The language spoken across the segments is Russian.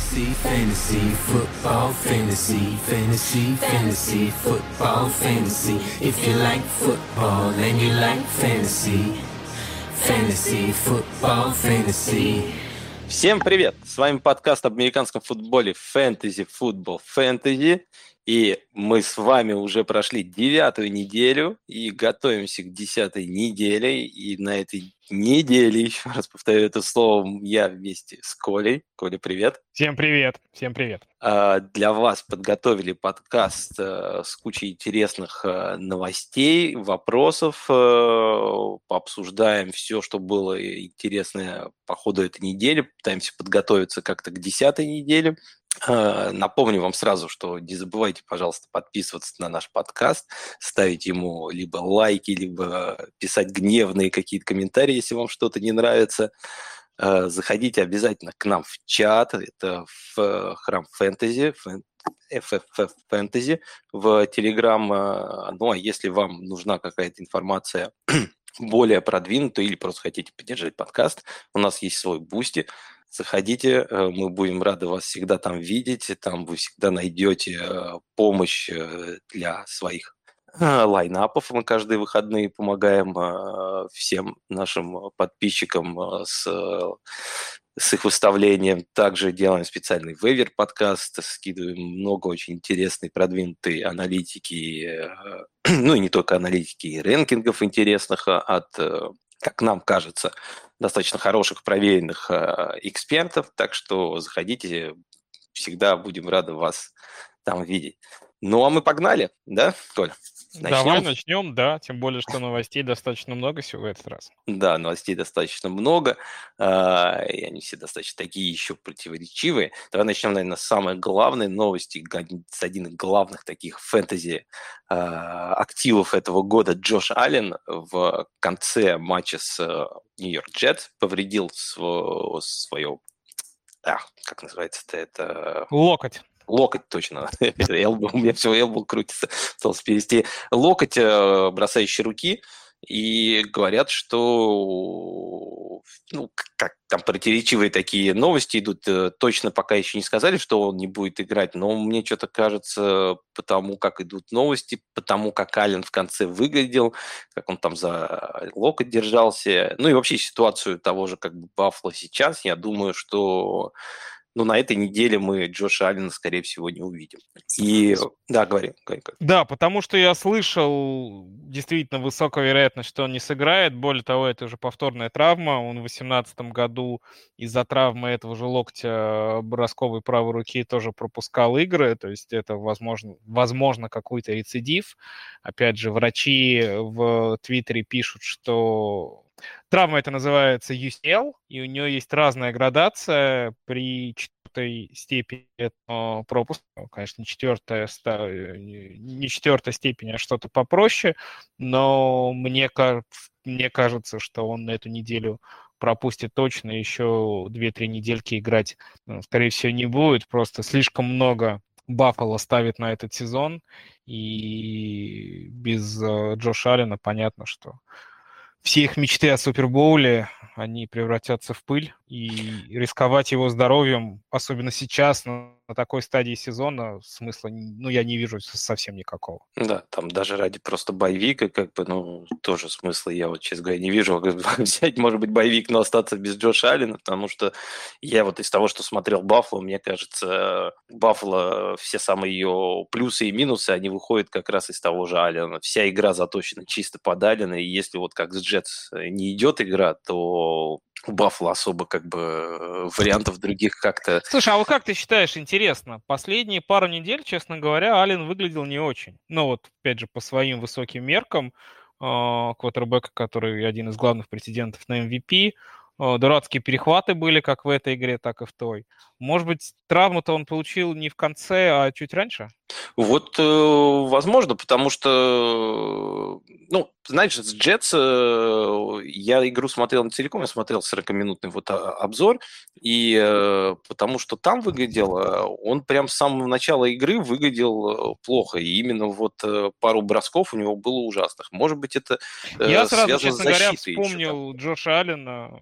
Fantasy, fantasy, football, fantasy, fantasy, fantasy, football, fantasy. If you like football and you like fantasy, fantasy, football, fantasy. Всем привет! С вами подкаст об американском футболе Fantasy Football Fantasy. И мы с вами уже прошли девятую неделю и готовимся к десятой неделе. И на этой неделе, еще раз повторю это слово, я вместе с Колей. Коля, привет. Всем привет, всем привет. А, для вас подготовили подкаст э, с кучей интересных э, новостей, вопросов. Э, пообсуждаем все, что было интересное по ходу этой недели. Пытаемся подготовиться как-то к десятой неделе. Э, напомню вам сразу, что не забывайте, пожалуйста, подписываться на наш подкаст, ставить ему либо лайки, либо писать гневные какие-то комментарии, если вам что-то не нравится. Э, заходите обязательно к нам в чат, это в храм фэнтези, FFF Fantasy в Telegram. Э, ну, а если вам нужна какая-то информация более продвинутая или просто хотите поддержать подкаст, у нас есть свой Boosty, Заходите, э, мы будем рады вас всегда там видеть, там вы всегда найдете э, помощь э, для своих lineup ов. Мы каждые выходные помогаем всем нашим подписчикам с, с их выставлением. Также делаем специальный waiver подкаст, скидываем много очень интересной, продвинутой аналитики, ну и не только аналитики, и ranking ов интересных от, как нам кажется, достаточно хороших, проверенных э, экспертов, так что заходите, всегда будем рады вас там видеть. Ну, а мы погнали, да, Коль? Начнем? Давай начнем, да, тем более, что новостей достаточно много всего в этот раз. Да, новостей достаточно много, э, и они все достаточно такие еще противоречивые. Давай начнем, наверное, с самой главной новости, с один из главных таких фэнтези э, активов этого года. Джош Аллен в конце матча с Нью-Йорк Джетс повредил свое, а, как называется-то это? Локоть локоть точно. у меня все элбо крутится, пытался перевести. Локоть, э, бросающий руки, и говорят, что ну, как там противоречивые такие новости идут, э, точно пока еще не сказали, что он не будет играть, но мне что-то кажется, потому как идут новости, потому как Ален в конце выглядел, как он там за локоть держался, ну и вообще ситуацию того же как бы Баффало сейчас, я думаю, что но на этой неделе мы Джоша Аллена, скорее всего, не увидим. И да, говори, говори. Да, потому что я слышал действительно высокая вероятность, что он не сыграет. Более того, это уже повторная травма. Он в 2018 году из-за травмы этого же локтя бросковой правой руки тоже пропускал игры. То есть это, возможно, возможно какой-то рецидив. Опять же, врачи в Твиттере пишут, что Травма это называется UCL, и у нее есть разная градация. При четвертой степени пропуска, конечно, не четвертая, не четвертая степень, а что-то попроще, но мне, мне кажется, что он на эту неделю пропустит точно, еще 2-3 недельки играть, ну, скорее всего, не будет, просто слишком много Баффало ставит на этот сезон, и без э, Джоша Аллена понятно, что все их мечты о Супербоуле, они превратятся в пыль, и рисковать его здоровьем, особенно сейчас, на, на такой стадии сезона, смысла, ну, я не вижу совсем никакого. Да, там даже ради просто боевика, как бы, ну, тоже смысла я вот, честно говоря, не вижу. Взять, может быть, боевик, но остаться без Джоша Аллена, потому что я вот из того, что смотрел Баффало, мне кажется, Баффало, все самые ее плюсы и минусы, они выходят как раз из того же Аллена. Вся игра заточена чисто под Аллена, и если вот как с Джетс не идет игра, то у Баффала особо как бы э, вариантов других как-то... Слушай, а вот как ты считаешь, интересно, последние пару недель, честно говоря, Ален выглядел не очень. Ну вот, опять же, по своим высоким меркам, э, квотербека, который один из главных претендентов на MVP, э, дурацкие перехваты были как в этой игре, так и в той. Может быть, травму-то он получил не в конце, а чуть раньше? Вот, э, возможно, потому что, ну, знаешь, с Джетс э, я игру смотрел не целиком, я смотрел 40-минутный вот а, обзор, и э, потому что там выглядел, он прям с самого начала игры выглядел плохо, и именно вот пару бросков у него было ужасных. Может быть, это Я сразу, честно говоря, вспомнил Джоша Аллена,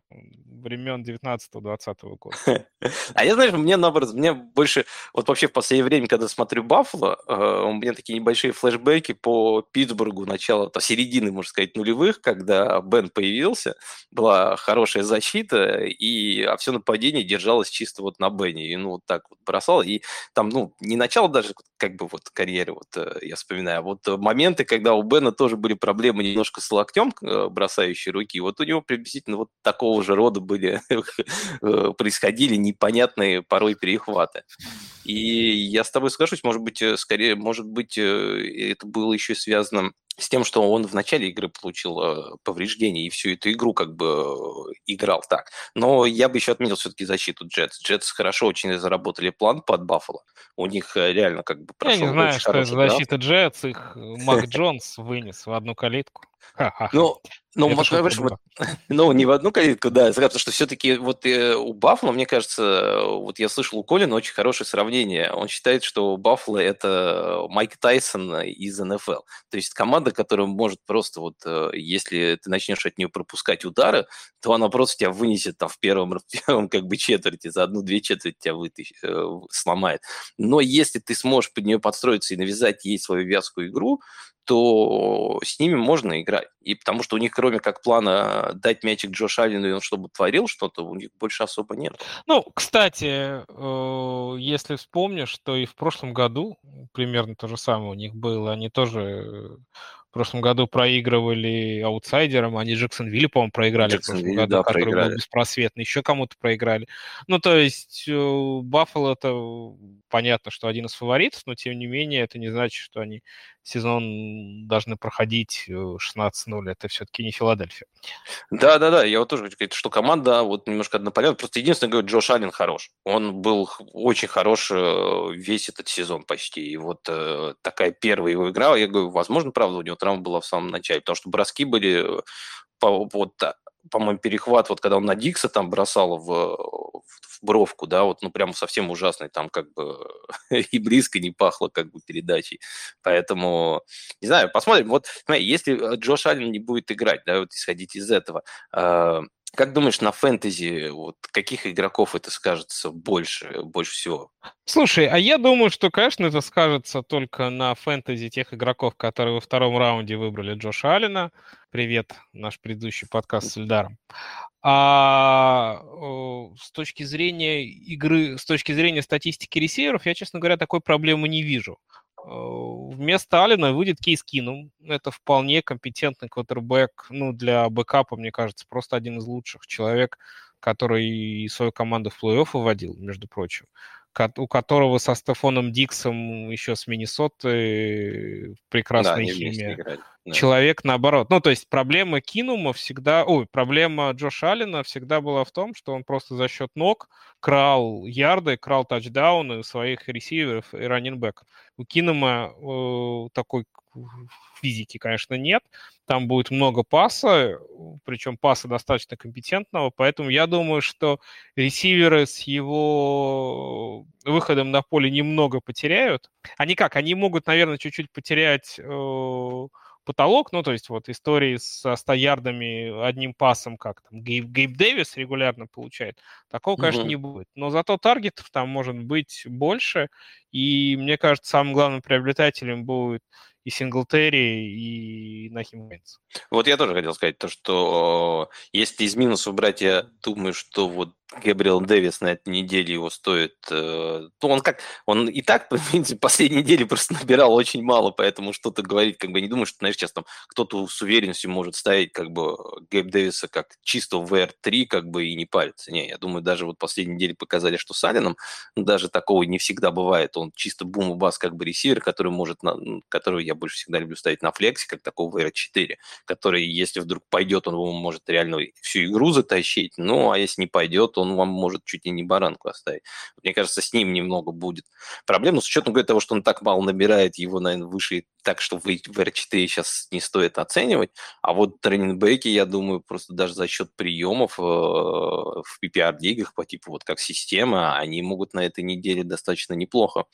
времен 19-20 года. А я, знаешь, мне наоборот, мне больше, вот вообще в последнее время, когда смотрю Баффало, э, у меня такие небольшие флешбеки по Питтсбургу начала, то середины, можно сказать, нулевых, когда Бен появился, была хорошая защита, и а все нападение держалось чисто вот на Бене, и ну вот так вот бросал, и там, ну, не начало даже как бы вот карьеры, вот э, я вспоминаю, а вот моменты, когда у Бена тоже были проблемы немножко с локтем э, бросающей руки, вот у него приблизительно вот такого же рода были, происходили непонятные порой перехваты. И я с тобой соглашусь, может быть, скорее, может быть, это было еще связано с тем, что он в начале игры получил э, повреждение и всю эту игру как бы э, играл так. Но я бы еще отметил все-таки защиту Джетс. Джетс хорошо очень заработали план под Баффало. У них э, реально как бы прошел Я не знаю, что это защита Джетс. Их Мак Джонс вынес в одну калитку. Ну, ну, вот, ну, не в одну калитку, да, потому что все-таки вот э, у Баффала, мне кажется, вот я слышал у Колина очень хорошее сравнение. Он считает, что Баффало – это Майк Тайсон из НФЛ. То есть команда, которая может просто вот, э, если ты начнешь от нее пропускать удары, то она просто тебя вынесет там в первом, в первом как бы четверти, за одну-две четверти тебя вытащ, э, сломает. Но если ты сможешь под нее подстроиться и навязать ей свою вязкую игру, то с ними можно играть. И потому что у них, кроме как плана дать мячик Джош Аллену, и он чтобы творил что-то, у них больше особо нет. Ну, кстати, э, если вспомнишь, то и в прошлом году примерно то же самое у них было. Они тоже в прошлом году проигрывали аутсайдерам, они Джексонвилле, по-моему, проиграли в прошлом году, да, который проиграли. был беспросветный, еще кому-то проиграли. Ну, то есть э, Баффало это понятно, что один из фаворитов, но тем не менее это не значит, что они сезон должны проходить 16-0. Э, это все-таки не Филадельфия. Да, да, да. Я вот тоже хочу сказать, что команда вот немножко однопорядная. Просто единственное, говорю, Джош Аллен хорош. Он был очень хорош э, весь этот сезон почти. И вот э, такая первая его игра, я говорю, возможно, правда, у него травма была в самом начале, потому что броски были э, по, вот по-моему, перехват, вот когда он на Дикса там бросал в, в бровку, да, вот, ну, прям совсем ужасный, там как бы и близко не пахло как бы передачей. Поэтому, не знаю, посмотрим. Вот, если Джош Аллен не будет играть, да, вот исходить из этого, э, как думаешь, на фэнтези вот каких игроков это скажется больше, больше всего? Слушай, а я думаю, что, конечно, это скажется только на фэнтези тех игроков, которые во втором раунде выбрали Джоша Аллена. Привет, наш предыдущий подкаст с Эльдаром. А с точки зрения игры, с точки зрения статистики ресиверов, я, честно говоря, такой проблемы не вижу. Вместо Алина выйдет Кейс Кинум. Это вполне компетентный квотербек. Ну, для бэкапа, мне кажется, просто один из лучших. Человек, который свою команду в плей-офф выводил, между прочим у которого со Стефоном Диксом еще с Миннесоты прекрасная да, химия. Да. Человек наоборот. Ну, то есть проблема Кинума всегда... Ой, проблема Джоша Аллена всегда была в том, что он просто за счет ног крал ярды, крал тачдауны своих ресиверов и раннинбеков. У Кинума э, такой физики, конечно, нет. Там будет много паса, причем паса достаточно компетентного, поэтому я думаю, что ресиверы с его выходом на поле немного потеряют. Они как? Они могут, наверное, чуть-чуть потерять э, потолок, ну, то есть вот истории со 100 ярдами одним пасом, как там Гейб, Гейб Дэвис регулярно получает, такого, конечно, угу. не будет. Но зато таргетов там может быть больше, и мне кажется, самым главным приобретателем будет и Синглтери, и Нахим Вейнс. Вот я тоже хотел сказать то, что если из минусов брать, я думаю, что вот Габриэл Дэвис на этой неделе его стоит... Э, ну, он как... Он и так, в принципе, последней неделе просто набирал очень мало, поэтому что-то говорить, как бы, не думаю, что, знаешь, сейчас там кто-то с уверенностью может ставить, как бы, Гэб Дэвиса как чисто в VR3, как бы, и не париться. Не, я думаю, даже вот последние недели показали, что с Алленом даже такого не всегда бывает. Он чисто бум и бас, как бы, ресивер, который может... На, который я больше всегда люблю ставить на флексе, как такого VR4, который, если вдруг пойдет, он может реально всю игру затащить, ну, а если не пойдет, он вам может чуть ли не баранку оставить. Мне кажется, с ним немного будет проблем, но с учетом того, что он так мало набирает, его, наверное, выше так, что в R4 сейчас не стоит оценивать. А вот тренинgbеки, я думаю, просто даже за счет приемов э, в PPR-лигах по типу вот как система, они могут на этой неделе достаточно неплохо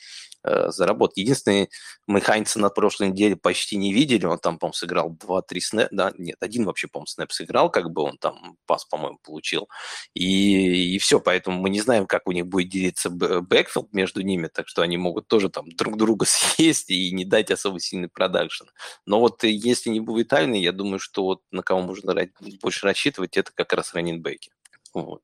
заработать. Единственное, мы Хайнца на прошлой неделе почти не видели, он там, по-моему, сыграл 2-3 snap, да, нет, один вообще, по-моему, snap сыграл, как бы он там пас, по-моему, получил. И, и все, поэтому мы не знаем, как у них будет делиться backfield между ними, так что они могут тоже там друг друга съесть и не дать особо сильный production. Но вот если не будет тайны, я думаю, что вот на кого можно больше рассчитывать, это как раз раненбеки. Вот.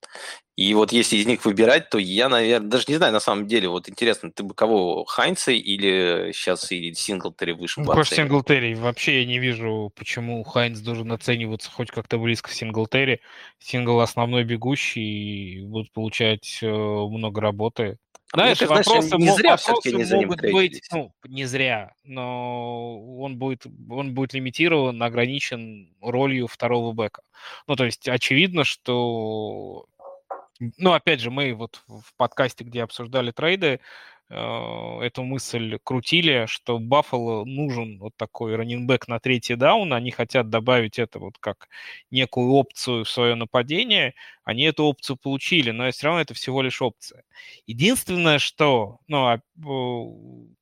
И вот если из них выбирать, то я, наверное, даже не знаю, на самом деле, вот интересно, ты бы кого, Хайнца или сейчас или Синглтери выше ну, Конечно, Синглтери. Вообще я не вижу, почему Хайнц должен оцениваться хоть как-то близко к Синглтери. Сингл основной бегущий, и будут получать э, много работы. Знаешь, ну, вопросы, знаешь, не зря вопросы не за ним могут быть, ну, не зря, но он будет, он будет лимитирован, ограничен ролью второго бэка. Ну, то есть очевидно, что ну, опять же, мы вот в подкасте, где обсуждали трейды, эту мысль крутили, что Баффало нужен вот такой раннинбэк на третий даун, они хотят добавить это вот как некую опцию в свое нападение, они эту опцию получили, но все равно это всего лишь опция. Единственное, что, ну, а,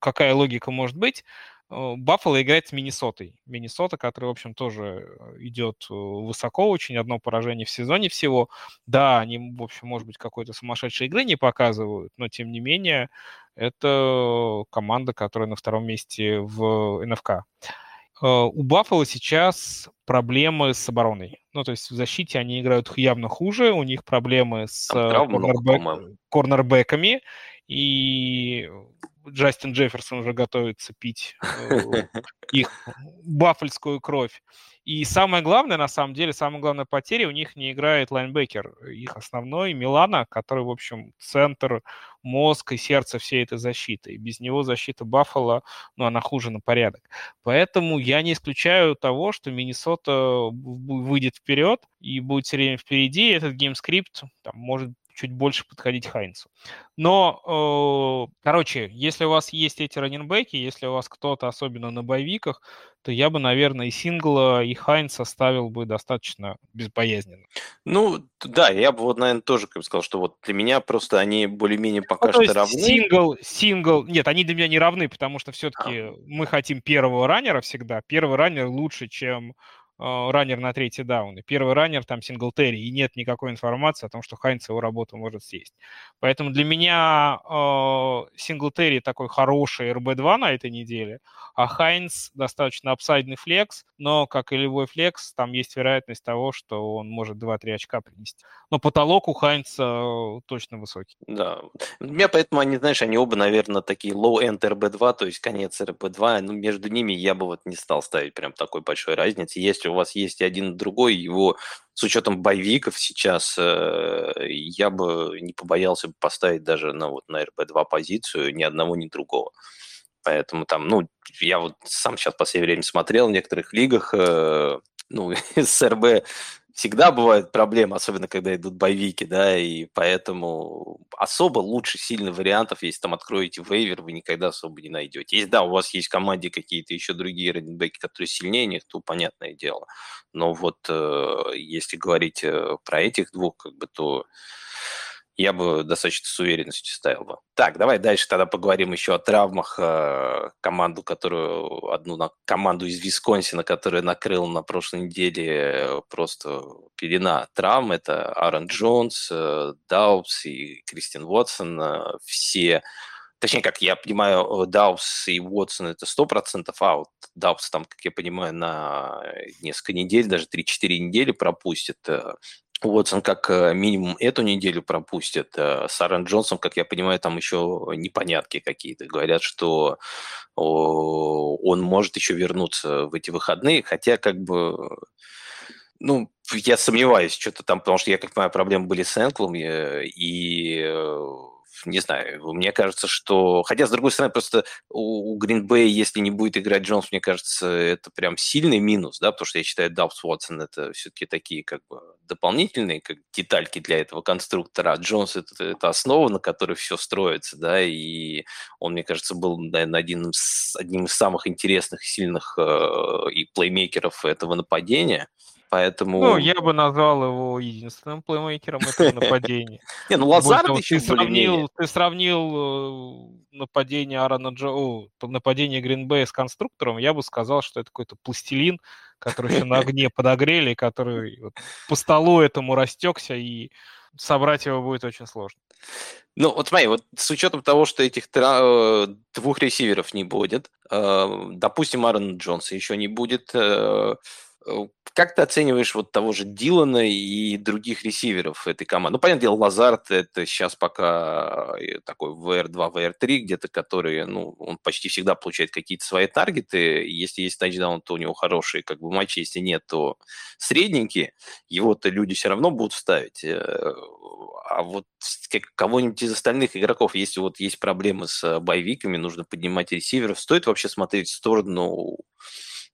какая логика может быть, Э, Баффало играет с Миннесотой. Миннесота, который, в общем, тоже э, идет э, высоко очень, одно поражение в сезоне всего. Да, они, в общем, может быть, какой-то сумасшедшей игры не показывают, но, тем не менее, это команда, которая на втором месте в НФК. У Баффала сейчас проблемы с обороной. Ну, то есть в защите они играют явно хуже, у них проблемы с корнербэк, корнербэками, и Джастин Джефферсон уже готовится пить э, их баффельскую кровь. И самое главное, на самом деле, самая главная потеря, у них не играет linebacker. Их основной Милано, который, в общем, центр, мозг и сердце всей этой защиты. И без него защита Баффало, ну, она хуже на порядок. Поэтому я не исключаю того, что Миннесота выйдет вперед и будет все время впереди. Этот game script там, может чуть больше подходить Хайнцу. Но, э, короче, если у вас есть эти running back и, если у вас кто-то, особенно на bye week ах, то я бы, наверное, и Сингла, и Хайнца ставил бы достаточно безбоязненно. Ну, да, я бы вот, наверное, тоже как бы сказал, что вот для меня просто они более-менее пока ну, что равны. Сингл, сингл, нет, они для меня не равны, потому что все-таки а. мы хотим первого раннера всегда. Первый раннер лучше, чем раннер на третий даун. И первый раннер там Синглтери, и нет никакой информации о том, что Хайнц его работу может съесть. Поэтому для меня э, Синглтери такой хороший РБ-2 на этой неделе, а Хайнц достаточно апсайдный флекс, но, как и любой флекс, там есть вероятность того, что он может 2-3 очка принести. Но потолок у Хайнца точно высокий. Да. У меня поэтому они, знаешь, они оба, наверное, такие low-end RB2, то есть конец RB2. Ну, между ними я бы вот не стал ставить прям такой большой разницы. Если у вас есть один другой, его с учетом боевиков сейчас э, я бы не побоялся поставить даже на, вот, на RB2 позицию ни одного, ни другого. Поэтому там, ну, я вот сам сейчас в последнее время смотрел в некоторых лигах, э, ну, с РБ всегда бывают проблемы, особенно когда идут боевики, да, и поэтому особо лучше сильных вариантов, если там откроете вейвер, вы никогда особо не найдете. Если, да, у вас есть в команде какие-то еще другие раненбеки, которые сильнее них, то понятное дело. Но вот э, если говорить э, про этих двух, как бы, то я бы достаточно с уверенностью ставил бы. Так, давай дальше тогда поговорим еще о травмах. Э, команду, которую, одну на, команду из Висконсина, которая накрыла на прошлой неделе э, просто пелена травм. Это Аарон Джонс, э, Даубс и Кристин Уотсон. Все Точнее, как я понимаю, Даус и Уотсон это 100% аут. Даус там, как я понимаю, на несколько недель, даже 3-4 недели пропустит. Уотсон как э, минимум эту неделю пропустит. Э, с Аарон Джонсом, как я понимаю, там еще непонятки какие-то. Говорят, что он может еще вернуться в эти выходные, хотя как бы ну, я сомневаюсь, что-то там, потому что я, как понимаю, проблемы были с Энклом, э, и не знаю, мне кажется, что... Хотя, с другой стороны, просто у, Green Bay, если не будет играть Джонс, мне кажется, это прям сильный минус, да, потому что я считаю, Даупс Уотсон это все-таки такие как бы дополнительные как детальки для этого конструктора, а Джонс это, это основа, на которой все строится, да, и он, мне кажется, был, наверное, один из, одним из самых интересных, сильных э, и плеймейкеров этого нападения. Поэтому... Ну, я бы назвал его единственным плеймейкером этого нападения. Не, ну Лазард еще сравнил, ты сравнил нападение Аарона Джо, нападение Гринбея с конструктором, я бы сказал, что это какой-то пластилин, который еще на огне подогрели, который по столу этому растекся, и собрать его будет очень сложно. Ну, вот смотри, вот с учетом того, что этих э, двух ресиверов не будет, э, допустим, Аарона Джонса еще не будет, э, как ты оцениваешь вот того же Дилана и других ресиверов этой команды? Ну, понятное дело, Лазарт это сейчас пока такой VR2, VR3 где-то, который, ну, он почти всегда получает какие-то свои таргеты. Если есть тачдаун, то у него хорошие как бы матчи, если нет, то средненькие. Его-то люди все равно будут ставить. Э, а вот кого-нибудь из остальных игроков, если вот есть проблемы с боевиками, нужно поднимать ресиверов, стоит вообще смотреть в сторону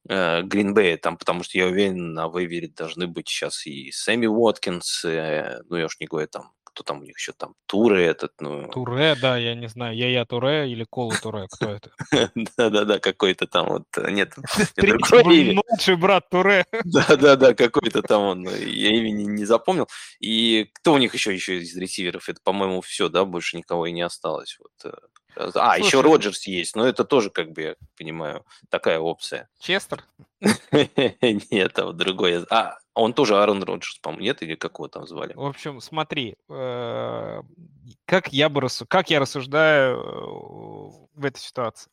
Гринбея, там, потому что я уверен, на вейвере должны быть сейчас и Сэмми Уоткинс, э, ну, я уж не говорю, там, кто там у них еще там, Туре этот, ну... Туре, да, я не знаю, я-я Туре или Кола Туре, кто это? Да-да-да, какой-то там вот, э, нет, Младший брат Туре. Да-да-да, какой-то там он, я имени не запомнил. И кто у них еще, еще из ресиверов? Это, по-моему, все, да, больше никого и не осталось. Вот, э. А, Слушай, еще Роджерс есть, но это тоже, как бы, я понимаю, такая опция. Честер? Нет, вот другой. А, он тоже Аарон Роджерс, по-моему, нет? Или как его там звали? В общем, смотри, э, как я, бы как я рассуждаю э, в этой ситуации.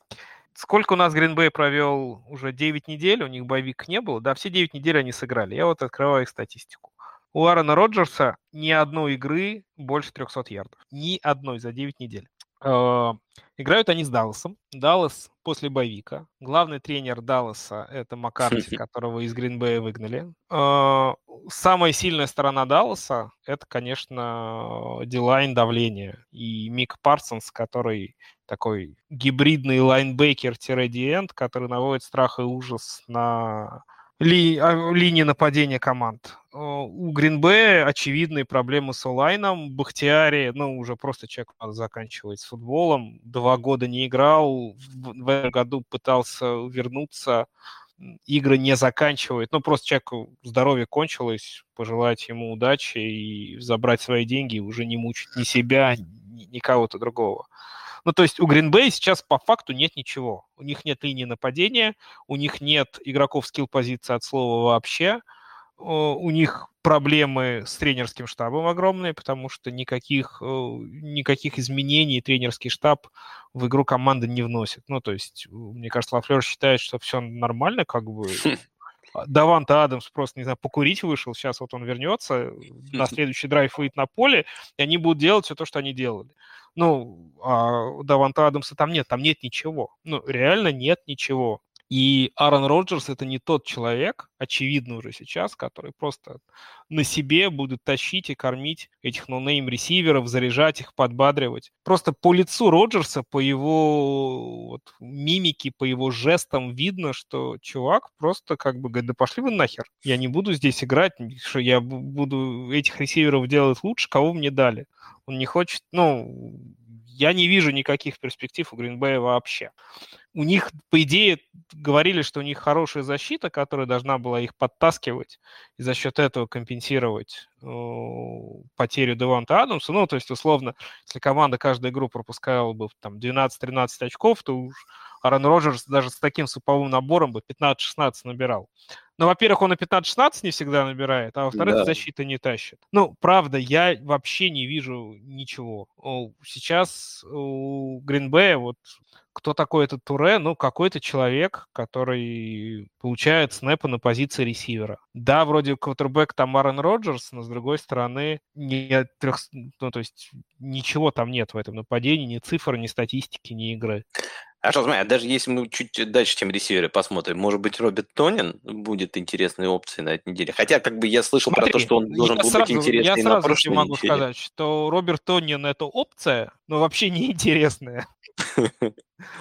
Сколько у нас Гринбей провел? Уже 9 недель, у них боевик не было. Да, все 9 недель они сыграли. Я вот открываю их статистику. У Аарона Роджерса ни одной игры больше 300 ярдов. Ни одной за 9 недель. А, играют они с Далласом. Даллас после боевика. Главный тренер Далласа – это Маккарти, которого из Гринбея выгнали. А, самая сильная сторона Далласа – это, конечно, дилайн давление. И Мик Парсонс, который такой гибридный linebacker-D-end, который наводит страх и ужас на ли, а, линии нападения команд. У Гринбея очевидные проблемы с O-line ом. Бахтиари, ну, уже просто человек заканчивает с футболом. Два года не играл. В, в этом году пытался вернуться. Игры не заканчивает. Ну, просто человеку здоровье кончилось. Пожелать ему удачи и забрать свои деньги, уже не мучить ни себя, ни, ни кого-то другого. Ну, то есть у Green Bay сейчас по факту нет ничего. У них нет линии нападения, у них нет игроков скилл-позиции от слова вообще, у них проблемы с тренерским штабом огромные, потому что никаких, никаких изменений тренерский штаб в игру команды не вносит. Ну, то есть, мне кажется, Лафлер считает, что все нормально, как бы Даванта Адамс просто, не знаю, покурить вышел, сейчас вот он вернется, на следующий драйв выйдет на поле, и они будут делать все то, что они делали. Ну, а Даванта Адамса там нет, там нет ничего. Ну, реально нет ничего. И Аарон Роджерс это не тот человек, очевидно уже сейчас, который просто на себе будет тащить и кормить этих no-name receiver ов, заряжать их, подбадривать. Просто по лицу Роджерса, по его вот, мимике, по его жестам видно, что чувак просто как бы говорит, да пошли вы нахер, я не буду здесь играть, что я буду этих ресиверов делать лучше, кого мне дали. Он не хочет, ну, я не вижу никаких перспектив у Гринбея вообще у них, по идее, говорили, что у них хорошая защита, которая должна была их подтаскивать и за счет этого компенсировать э, потерю Деванта Адамса. Ну, то есть, условно, если команда каждую игру пропускала бы там 12-13 очков, то уж Аарон Роджерс даже с таким суповым набором бы 15-16 набирал. Но, во-первых, он и 15-16 не всегда набирает, а во-вторых, да. защита не тащит. Ну, правда, я вообще не вижу ничего. Сейчас у Гринбея вот кто такой этот Туре? Ну, какой-то человек, который получает снэпы на позиции ресивера. Да, вроде квотербек там Аарон Роджерс, но с другой стороны, не трех... ну, то есть ничего там нет в этом нападении, ни цифр, ни статистики, ни игры. А что, смотри, а даже если мы чуть дальше, чем ресиверы посмотрим, может быть, Роберт Тонин будет интересной опцией на этой неделе? Хотя, как бы, я слышал Смотри, про то, что он должен был сразу, быть интересный я на прошлой могу неделе. сказать, что Роберт Тонин – это опция, но вообще неинтересная.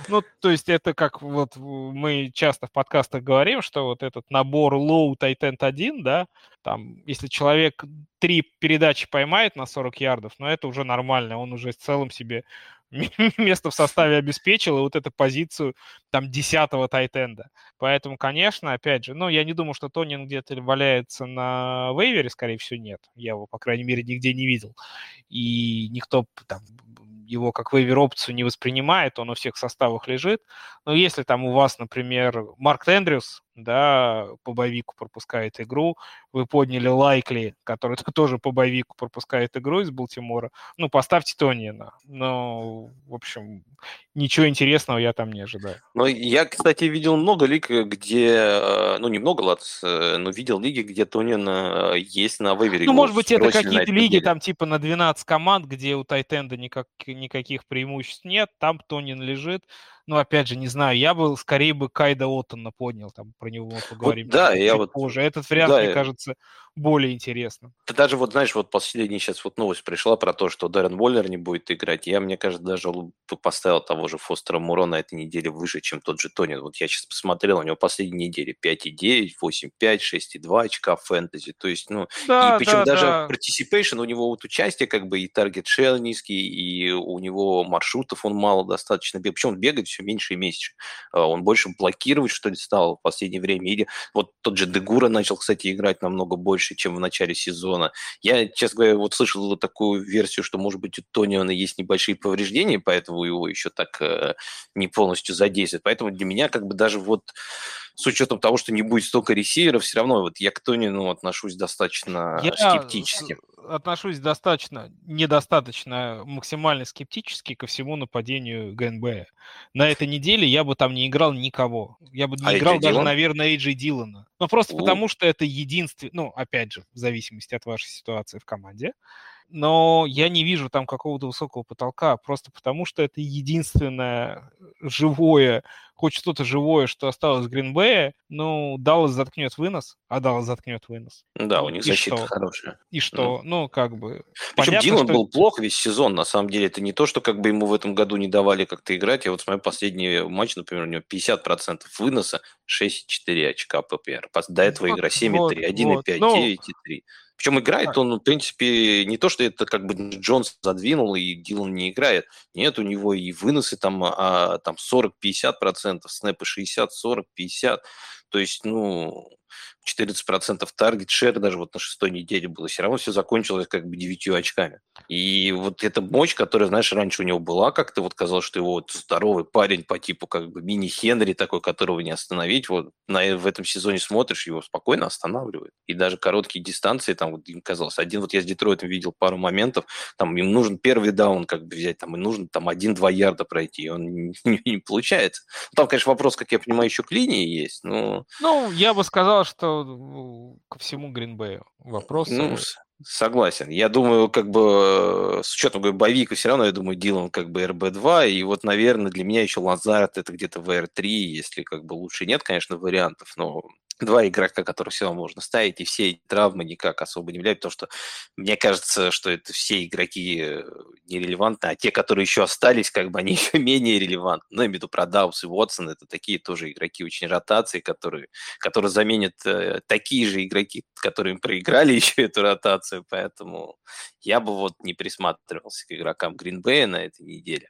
Ну, то есть это как вот мы часто в подкастах говорим, что вот этот набор low tight end 1, да, там, если человек три передачи поймает на 40 ярдов, ну, это уже нормально, он уже в целом себе место в составе обеспечил, и вот эту позицию там десятого тайтенда. Поэтому, конечно, опять же, ну, я не думаю, что Тонин где-то валяется на вейвере, скорее всего, нет. Я его, по крайней мере, нигде не видел. И никто там его как вейвер-опцию не воспринимает, он у всех составах лежит. Но если там у вас, например, Марк Эндрюс, да, по боевику пропускает игру, вы подняли Лайкли, который тоже по боевику пропускает игру из Балтимора, ну, поставьте Тонина. Но, в общем, ничего интересного я там не ожидаю. Ну, я, кстати, видел много лиг, где, э, ну, немного, ладно, э, но видел лиги, где Тонин э, есть на вывере. Ну, может быть, это какие-то лиги, там, типа, на 12 команд, где у Тайтенда никак, никаких преимуществ нет, там Тонин лежит, ну, опять же, не знаю, я бы скорее бы Кайда Оттона поднял, там про него поговорим. Вот, да, я вот... Позже. Этот вариант, да, мне кажется, более интересным. Ты даже вот, знаешь, вот последняя сейчас вот новость пришла про то, что Даррен Воллер не будет играть. Я, мне кажется, даже поставил того же Фостера Муро на этой неделе выше, чем тот же Тони. Вот я сейчас посмотрел, у него последней неделе 5,9, 8,5, 6,2 очка фэнтези. То есть, ну, да, и причем да, даже да. participation у него вот участие как бы и таргет шел низкий, и у него маршрутов он мало достаточно. Причем он бегает все меньше и меньше. А, он больше блокировать, что ли, стал в последнее время. Или вот тот же Дегура начал, кстати, играть намного больше, чем в начале сезона. Я, честно говоря, вот слышал такую версию, что, может быть, у Тониона есть небольшие повреждения, поэтому его еще так э, не полностью задействует. Поэтому для меня как бы даже вот с учетом того, что не будет столько ресиверов, все равно вот я к Тонину отношусь достаточно я скептически. Отношусь достаточно, недостаточно максимально скептически ко всему нападению ГНБ. На этой неделе я бы там не играл никого. Я бы не а играл даже, Дилан? наверное, Эйджи Дилана. Ну, просто У. потому что это единственное, ну, опять же, в зависимости от вашей ситуации в команде, но я не вижу там какого-то высокого потолка, просто потому что это единственное живое, хоть что-то живое, что осталось в Гринбэе, ну, Даллас заткнет вынос, а Даллас заткнет вынос. Да, у них и защита что? хорошая. И что? Ну, ну как бы... Причем понятно, Дилан что... был плох весь сезон, на самом деле. Это не то, что как бы ему в этом году не давали как-то играть. Я вот смотрю последний матч, например, у него 50% выноса, 6,4 очка ППР. До этого вот, игра 7,3, вот, 1,5, вот. 9,3. Причем играет он, в принципе, не то, что это как бы Джонс задвинул, и Дилан не играет. Нет, у него и выносы там, а, там 40-50%, снэпы 60, 40, 50. То есть, ну, 14% таргет шер даже вот на шестой неделе было, все равно все закончилось как бы девятью очками. И вот эта мощь, которая, знаешь, раньше у него была, как-то вот казалось, что его вот здоровый парень по типу как бы мини-Хенри такой, которого не остановить, вот на, в этом сезоне смотришь, его спокойно останавливает. И даже короткие дистанции, там вот им казалось, один вот я с Детройтом видел пару моментов, там им нужен первый даун как бы взять, там и нужно там один-два ярда пройти, и он не, не, не получается. Там, конечно, вопрос, как я понимаю, еще к линии есть, но... Ну, я бы сказал, что ко всему Гринбею вопрос. Ну, согласен. Я думаю, как бы с учетом говорю, боевика все равно, я думаю, Дилан как бы РБ-2, и вот, наверное, для меня еще Лазарт это где-то ВР-3, если как бы лучше нет, конечно, вариантов, но два игрока, которых все равно можно ставить, и все травмы никак особо не влияют, потому что мне кажется, что это все игроки э, нерелевантны, а те, которые еще остались, как бы они еще менее релевантны. Ну, я имею в виду про Даус и Уотсон, это такие тоже игроки очень ротации, которые, которые заменят э, такие же игроки, которые проиграли еще эту ротацию, поэтому я бы вот не присматривался к игрокам Гринбея на этой неделе.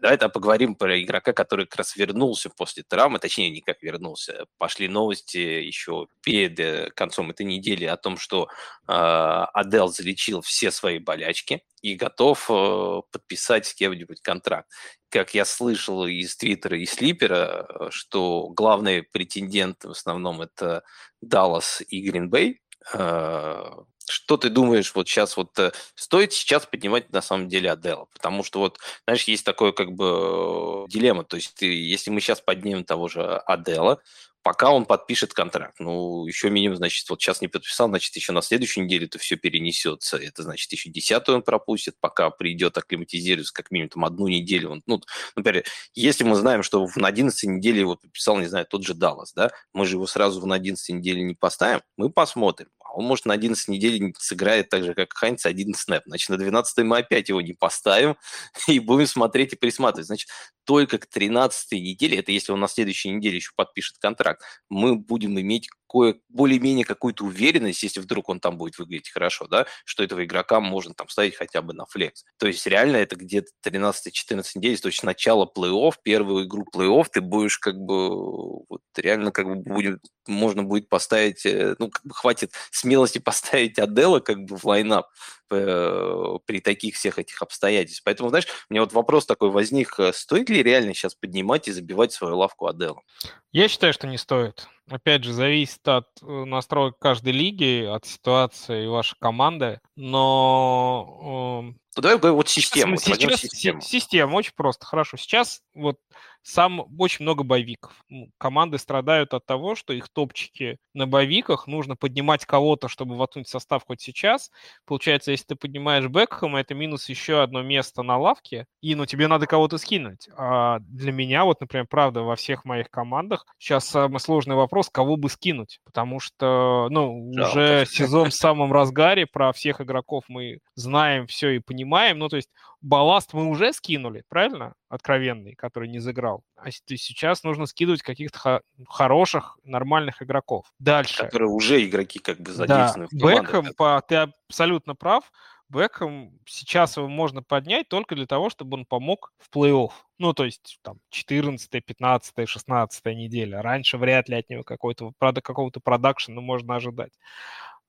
Давай тогда поговорим про игрока, который как раз вернулся после травмы, точнее, не как вернулся. Пошли новости еще перед э, концом этой недели о том, что э, Адел залечил все свои болячки и готов э, подписать с кем-нибудь контракт. Как я слышал из Твиттера и Слипера, э, что главные претенденты в основном это Даллас и Гринбей, э, что ты думаешь, вот сейчас вот э, стоит сейчас поднимать на самом деле Адела? Потому что вот, знаешь, есть такое как бы дилемма. То есть ты, если мы сейчас поднимем того же Адела, пока он подпишет контракт. Ну, еще минимум, значит, вот сейчас не подписал, значит, еще на следующей неделе это все перенесется. Это значит, еще десятую он пропустит, пока придет акклиматизируется как минимум там, одну неделю. Он, ну, например, если мы знаем, что на 11 неделе его подписал, не знаю, тот же Даллас, да, мы же его сразу на 11 неделе не поставим, мы посмотрим. Он, может, на 11 недель сыграет так же, как Хайнц, один снэп. Значит, на 12 мы опять его не поставим и будем смотреть и присматривать. Значит, только к 13 неделе, это если он на следующей неделе еще подпишет контракт, мы будем иметь кое более-менее какую-то уверенность, если вдруг он там будет выглядеть хорошо, да, что этого игрока можно там ставить хотя бы на флекс. То есть реально это где-то 13-14 недель, то есть начало плей-офф, первую игру плей-офф ты будешь как бы вот реально как бы будет, можно будет поставить, э, ну, как бы хватит смелости поставить Адела как бы в лайнап при таких всех этих обстоятельствах. Поэтому, знаешь, у меня вот вопрос такой возник, э, стоит ли реально сейчас поднимать и забивать свою лавку Адела? Я считаю, что не стоит. Опять же, зависит от э, настроек каждой лиги, от ситуации вашей команды, но... Ну, давай вот систему. Сейчас, систему. Система, очень просто, хорошо. Сейчас вот сам очень много боевиков. Команды страдают от того, что их топчики на боевиках нужно поднимать кого-то, чтобы воткнуть состав хоть сейчас. Получается, если ты поднимаешь Бекхэма, это минус еще одно место на лавке, и ну тебе надо кого-то скинуть. А для меня, вот, например, правда, во всех моих командах сейчас самый сложный вопрос, кого бы скинуть, потому что, ну, Жалко. уже сезон в самом разгаре, про всех игроков мы знаем все и понимаем, ну, то есть балласт мы уже скинули, правильно? Откровенный, который не заиграл. А сейчас нужно скидывать каких-то хороших, нормальных игроков. Дальше. Которые уже игроки как бы задействованы да. в Бекхэм, по, ты абсолютно прав. Бекхэм сейчас его можно поднять только для того, чтобы он помог в плей-офф. Ну, то есть там 14, 15, 16 неделя. Раньше вряд ли от него какой-то, правда, какого-то продакшена можно ожидать.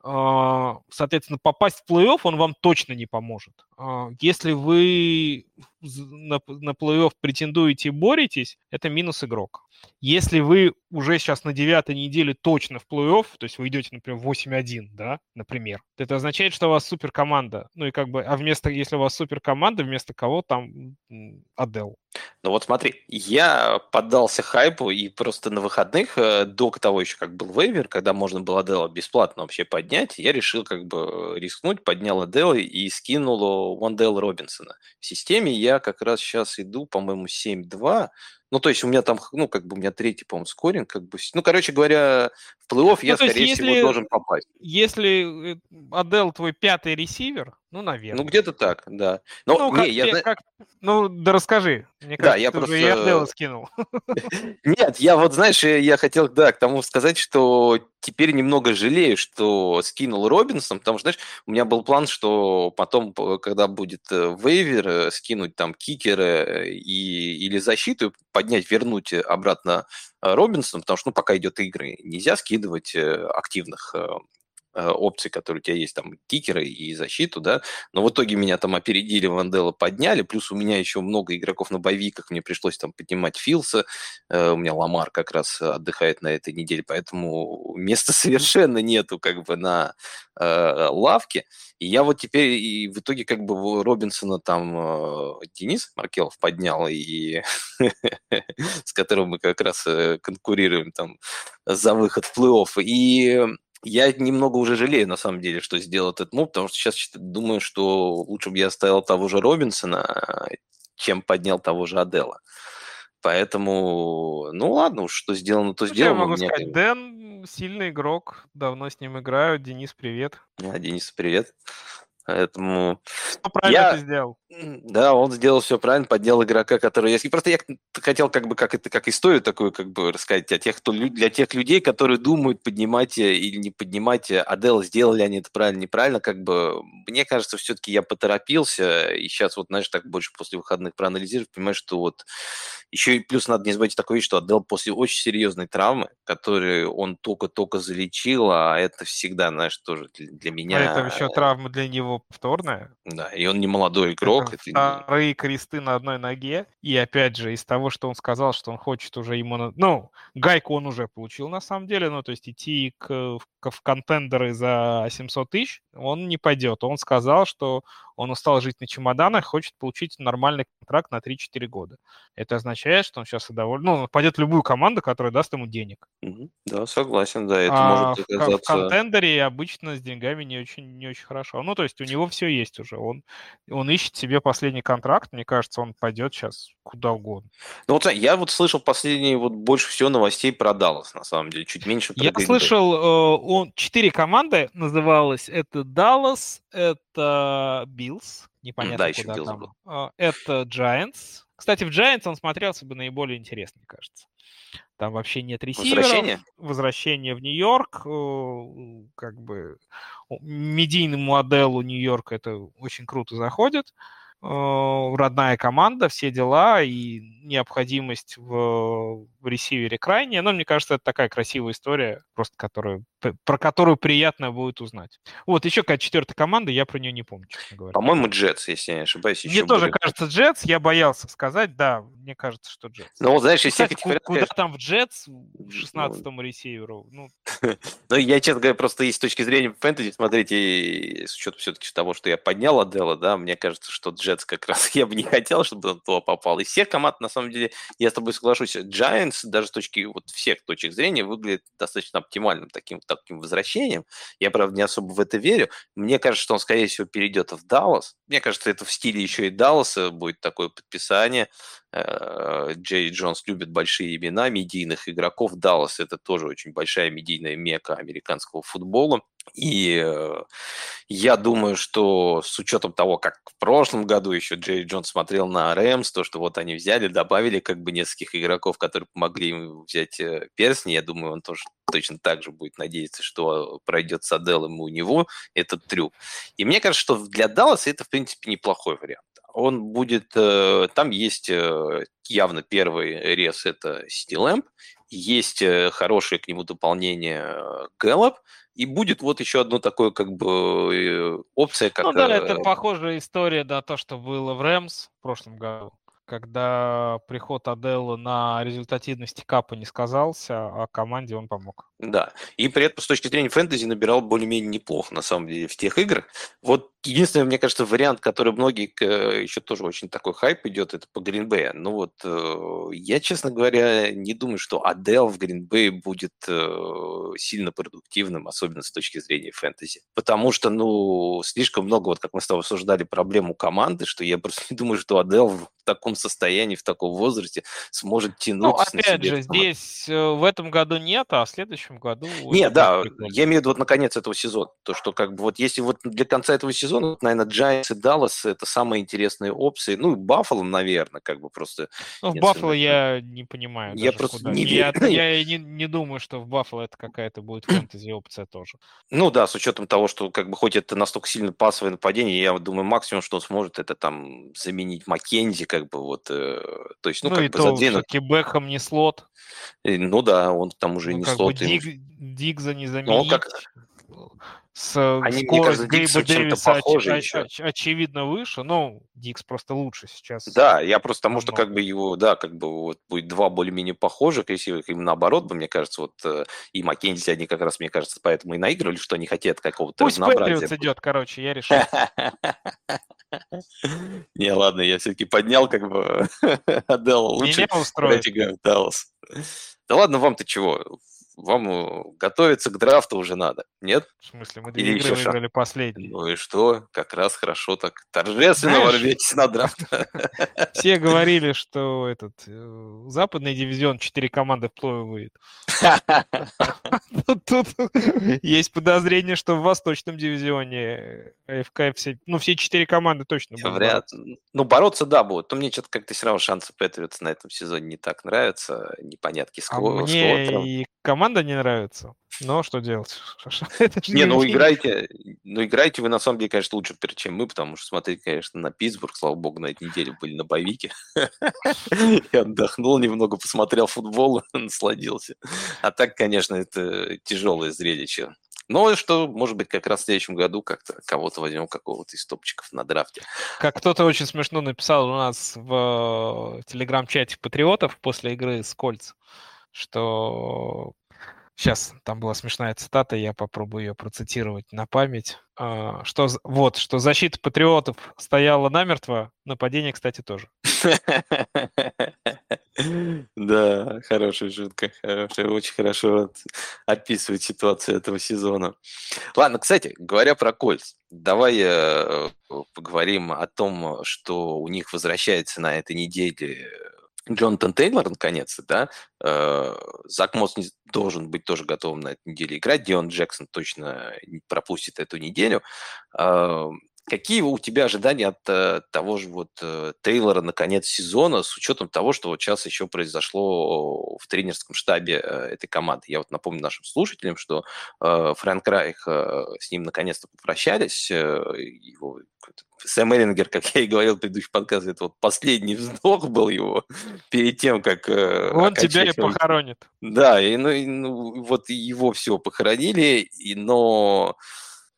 А, соответственно, попасть в плей-офф он вам точно не поможет. А, если вы на, на плей-офф претендуете и боретесь, это минус игрок. Если вы уже сейчас на девятой неделе точно в плей-офф, то есть вы идете, например, 8-1, да, например, это означает, что у вас супер команда. Ну и как бы, а вместо, если у вас супер команда, вместо кого там Адел. Ну вот смотри, я поддался хайпу и просто на выходных, э, до того еще как был вейвер, когда можно было Адела бесплатно вообще поднять, я решил как бы рискнуть, поднял Адела и скинул Вандел Робинсона. В системе я как раз сейчас иду, по-моему, 7-2, ну, то есть у меня там, ну, как бы у меня третий, по-моему, скоринг, как бы, ну, короче говоря, в плей-офф ну, я, скорее есть, всего, должен попасть. Если э, Адел твой пятый ресивер, ну, наверное. Ну, где-то так, да. Но, ну, не, как, я... как... ну, да расскажи. Мне кажется, да, я просто... уже и Адела скинул. Нет, я вот, знаешь, я хотел, да, к тому сказать, что теперь немного жалею, что скинул Робинсон, потому что, знаешь, у меня был план, что потом, когда будет э, вейвер, э, скинуть там кикера и, или защиту, поднять, вернуть обратно Робинсон, потому что, ну, пока идет игры, нельзя скидывать активных Э, опций, которые у тебя есть, там, кикеры и защиту, да, но в итоге меня там опередили, Вандела подняли, плюс у меня еще много игроков на боевиках, мне пришлось там поднимать Филса, э, у меня Ламар как раз отдыхает на этой неделе, поэтому места совершенно нету как бы на э, лавке, и я вот теперь и в итоге как бы Робинсона там э, Денис Маркелов поднял, и с которым мы как раз э, конкурируем там за выход в плей-офф, и я немного уже жалею, на самом деле, что сделал этот мув, потому что сейчас думаю, что лучше бы я оставил того же Робинсона, чем поднял того же Адела. Поэтому, ну ладно, уж что сделано, то ну, сделано. Я могу меня... сказать, Дэн сильный игрок, давно с ним играю. Денис, привет. А, Денис, привет. Поэтому... Что правильно я... ты сделал? Да, он сделал все правильно, поднял игрока, который есть. И просто я хотел как бы как это как историю такую как бы рассказать о тех, кто для тех людей, которые думают поднимать или не поднимать Адел, сделали они это правильно, неправильно, как бы мне кажется, все-таки я поторопился и сейчас вот знаешь так больше после выходных проанализировать, понимаю, что вот еще и плюс надо не забывать такую вещь, что Адел после очень серьезной травмы, которую он только-только залечил, а это всегда, знаешь, тоже для, для меня. А это еще травма для него повторная. Да, и он не молодой игрок Это вторые кресты на одной ноге. И опять же, из того, что он сказал, что он хочет уже ему... Ну, гайку он уже получил на самом деле. Ну, то есть идти к, в контендеры за 700 тысяч он не пойдет. Он сказал, что он устал жить на чемоданах, хочет получить нормальный контракт на 3-4 года. Это означает, что он сейчас доволен, ну, он пойдет в любую команду, которая даст ему денег. Да, согласен, да, это а может оказаться... в contender е обычно с деньгами не очень, не очень хорошо. Ну, то есть у него все есть уже. Он, он ищет себе последний контракт, мне кажется, он пойдет сейчас куда угодно. Ну вот я вот слышал последние вот больше всего новостей про Даллас, на самом деле, чуть меньше Я слышал, э, он четыре команды называлось. Это Даллас, это Биллс, непонятно да, еще куда там. был. э, Это Giants. Кстати, в Giants он смотрелся бы наиболее интересно, мне кажется. Там вообще нет ресиверов. Возвращение? Возвращение в Нью-Йорк. э, Как бы медийному Аделу Нью-Йорк это очень круто заходит. Э, Родная команда, все дела и необходимость в, в ресивере крайняя. Но мне кажется, это такая красивая история, просто которую, про которую приятно будет узнать. Вот еще какая четвертая команда, я про нее не помню, честно говоря. По-моему, Джетс, если я не ошибаюсь, Мне еще тоже кажется Джетс, я боялся сказать, да, мне кажется, что Джетс. Ну, знаешь, из всех Кстати, куда конечно, там в Джетс, Ну, 16-му ресиверу? Ну, Ну, я, честно говоря, просто и с точки зрения фэнтези, смотрите, с учетом все-таки того, что я поднял Адела, да, мне кажется, что Джетс как раз я бы не хотел, чтобы он туда попал. Из всех команд, на самом деле, я с тобой соглашусь, Giants, даже с точки вот всех точек зрения, выглядит достаточно оптимальным таким, таким возвращением. Я, правда, не особо в это верю. Мне кажется, что он, скорее всего, перейдет в Даллас. Мне кажется, это в стиле еще и Далласа будет такое подписание. Э, Джей Джонс любит большие имена медийных игроков. Даллас – это тоже очень большая медийная мека американского футбола. И э, я думаю, что с учетом того, как в прошлом году еще Джей Джонс смотрел на Рэмс, то, что вот они взяли, добавили как бы нескольких игроков, которые помогли ему взять э, перстни, я думаю, он тоже точно так же будет надеяться, что пройдет с Аделом у него этот трюк. И мне кажется, что для Далласа это, в принципе, неплохой вариант. Он будет... э, Там есть э, явно первый рез, это Стилэмп, есть э, хорошее к нему дополнение Гэллоп, и будет вот еще одно такое как бы опция, как... ну да, это похожая история, да, то, что было в Рэмс в прошлом году, когда приход Аделла на результативности капа не сказался, а команде он помог. Да, и при этом с точки зрения фэнтези набирал более-менее неплохо, на самом деле, в тех играх. Вот единственный, мне кажется, вариант, который многие, к- еще тоже очень такой хайп идет, это по Гринбею. Ну вот, э, я, честно говоря, не думаю, что Адел в Гринбее будет э, сильно продуктивным, особенно с точки зрения фэнтези. Потому что, ну, слишком много, вот как мы с тобой обсуждали, проблем у команды, что я просто не думаю, что Адел таком состоянии, в таком возрасте сможет тянуть Ну, опять же, здесь э, в этом году нет, а в следующем году... Не, это да, прикольно. я имею в виду вот на конец этого сезона. То, что как бы вот если вот для конца этого сезона, вот, наверное, Giants и Даллас это самые интересные опции. Ну, и Баффало, наверное, как бы просто... Ну, в Баффало я не понимаю. Я просто куда. не я, верю. я и не, не думаю, что в Баффало это какая-то будет фэнтези опция тоже. Ну да, с учетом того, что как бы хоть это настолько сильно пасовое нападение, я думаю, максимум, что он сможет, это там заменить Маккензи, как бы вот, э, то есть, ну, Ну, как и бы то задвинуть. все-таки Бэкхэм не слот. Э, Ну да, он там уже Ну, не как бы слот. ему- Диг, Дигза не Ну, заменить. как- С, э, Они, мне скорость кажется, Дикса Гейба Дэвиса оч- оч- оч- очевидно выше. Ну, Дикс просто лучше сейчас. Да, я просто потому что как бы его, да, как бы вот будет два более-менее похожих красивых, им наоборот бы, мне кажется, вот э, и Маккензи, они как раз, мне кажется, поэтому и наигрывали, что они хотят какого-то Пусть разнообразия. Патриотс идет, короче, я решил. Не, ладно, я все-таки поднял как бы Адел лучше Меня устроит. Да ладно, вам-то чего? Вам э, готовиться к драфту уже надо, нет? В смысле, мы две Или игры еще шаг. выиграли последние. Ну и что? Как раз хорошо так торжественно ворветесь на драфт. Все говорили, что этот э, западный дивизион 4 команды в плей выйдет. Тут, есть подозрение, что в восточном дивизионе АФК все, ну, все четыре команды точно будут Вряд. Ну, бороться, да, будут. Но мне что-то как-то все равно шансы Патриотс на этом сезоне не так нравятся. Непонятки с А мне и команда не нравится. Но что делать? Не, ну играйте, ну играете вы на самом деле, конечно, лучше, чем мы, потому что смотреть, конечно, на Питтсбург, слава богу, на этой неделе были на боевике. Я отдохнул немного, посмотрел футбол, насладился. А так, конечно, это тяжелое зрелище. Но что, может быть, как раз в следующем году как-то кого-то возьмем, какого-то из топчиков на драфте. Как кто-то очень смешно написал у нас в э, телеграм-чате Патриотов после игры с Кольц, что Сейчас там была смешная цитата, я попробую ее процитировать на память. А, что вот, что защита патриотов стояла намертво, нападение, кстати, тоже. Да, хорошая шутка, хорошая, очень хорошо описывает ситуацию этого сезона. Ладно, кстати, говоря про Кольц, давай э, поговорим о том, что у них возвращается на этой неделе Джонатан Тейлор, наконец-то, да, э, Зак Мосс должен быть тоже готовым на этой неделе играть, Дион Джексон точно пропустит эту неделю. Какие у тебя ожидания от э, того же вот э, Тейлора на конец сезона, с учетом того, что вот сейчас еще произошло в тренерском штабе э, этой команды? Я вот напомню нашим слушателям, что э, Фрэнк Райх э, с ним наконец-то попрощались. Э, его, Сэм Эллингер, как я и говорил в предыдущем подкасте, это вот последний вздох был его перед тем, как... Э, Он тебя и похоронит. Да, и, ну, и, ну, вот его все похоронили, и, но...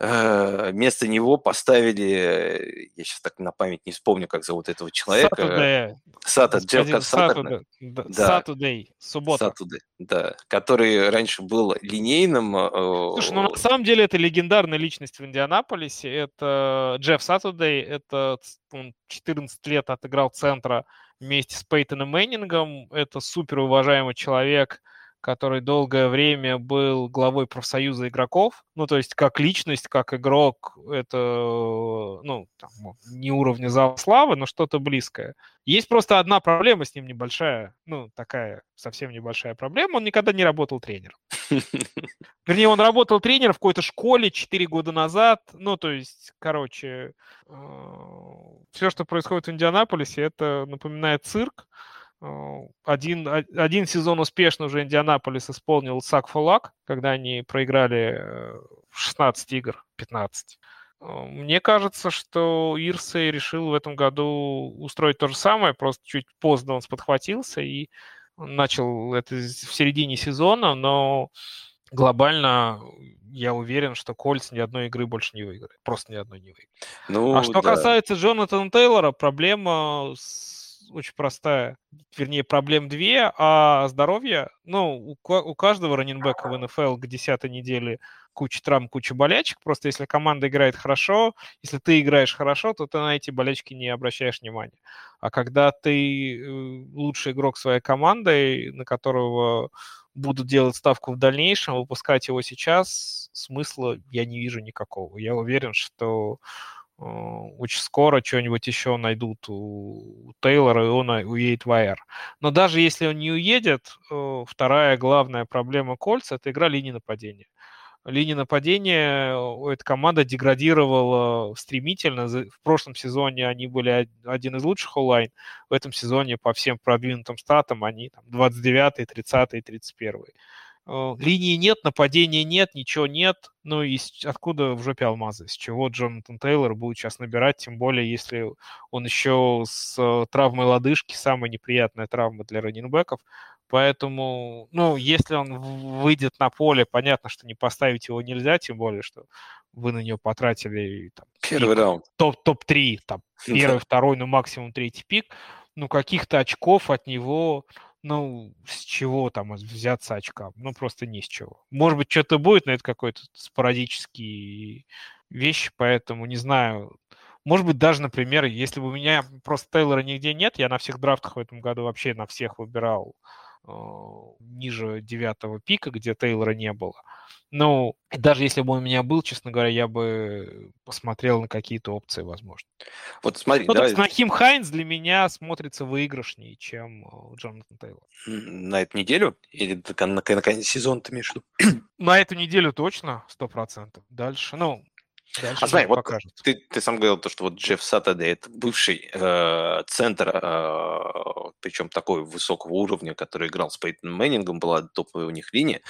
Э, вместо него поставили, я сейчас так на память не вспомню, как зовут этого человека. Сата, Джефф Saturday. Да. Saturday, суббота. Saturday, да, который раньше был линейным. Э, Слушай, ну на самом деле это легендарная личность в Индианаполисе. Это Джефф Сатудей, это он 14 лет отыграл центра вместе с Пейтоном Мэннингом. Это супер уважаемый человек, который долгое время был главой профсоюза игроков. Ну, то есть как личность, как игрок, это, ну, там, не уровня зала славы, но что-то близкое. Есть просто одна проблема с ним небольшая, ну, такая совсем небольшая проблема. Он никогда не работал тренером. Вернее, он работал тренером в какой-то школе 4 года назад. Ну, то есть, короче, э, все, что происходит в Индианаполисе, это напоминает цирк. Э, один, один сезон успешно уже Индианаполис исполнил сак фулак, когда они проиграли 16 э, игр, 15. Э, мне кажется, что Ирсей решил в этом году устроить то же самое, просто чуть поздно он сподхватился и начал это в середине сезона, но глобально я уверен, что Кольц ни одной игры больше не выиграет. Просто ни одной не выиграет. Ну, а что да. касается Джонатана Тейлора, проблема с очень простая. Вернее, проблем две, а здоровье, ну, у, у каждого раненбека в НФЛ к десятой неделе куча травм, куча болячек. Просто если команда играет хорошо, если ты играешь хорошо, то ты на эти болячки не обращаешь внимания. А когда ты э, лучший игрок своей команды, на которого будут делать ставку в дальнейшем, выпускать его сейчас, смысла я не вижу никакого. Я уверен, что очень скоро что-нибудь еще найдут у Тейлора, и он уедет в АР. Но даже если он не уедет, э, вторая главная проблема Кольца – это игра линии нападения. Линия нападения э, эта команда деградировала стремительно. В прошлом сезоне они были один из лучших онлайн. В этом сезоне по всем продвинутым статам они там, 29, 30, 31. Э, линии нет, нападения нет, ничего нет. Ну и откуда в жопе алмазы? С чего Джонатан Тейлор будет сейчас набирать, тем более, если он еще с э, травмой лодыжки, самая неприятная травма для раненбеков. Поэтому, ну, если он выйдет на поле, понятно, что не поставить его нельзя, тем более, что вы на него потратили там, первый раунд. Топ, топ-3, там, первый, второй, ну, максимум третий пик. Ну, каких-то очков от него ну, с чего там взяться очкам? Ну, просто ни с чего. Может быть, что-то будет, но это какой-то спорадический вещь, поэтому не знаю. Может быть, даже, например, если бы у меня просто Тейлора нигде нет, я на всех драфтах в этом году вообще на всех выбирал э, ниже девятого пика, где Тейлора не было. Ну, даже если бы он у меня был, честно говоря, я бы посмотрел на какие-то опции, возможно. Вот смотри, ну, давай... Нахим Хайнс для меня смотрится выигрышнее, чем э, Джонатан Тейлор. На эту неделю? Или на, на, на конец сезона ты имеешь в виду? На эту неделю точно, сто процентов. Дальше, ну, Дальше а смотри, вот покажет. ты, ты сам говорил, то, что вот Джефф Саттедей – это бывший э, центр, э, причем такой высокого уровня, который играл с Пейтоном Мэннингом, была топовая у них линия.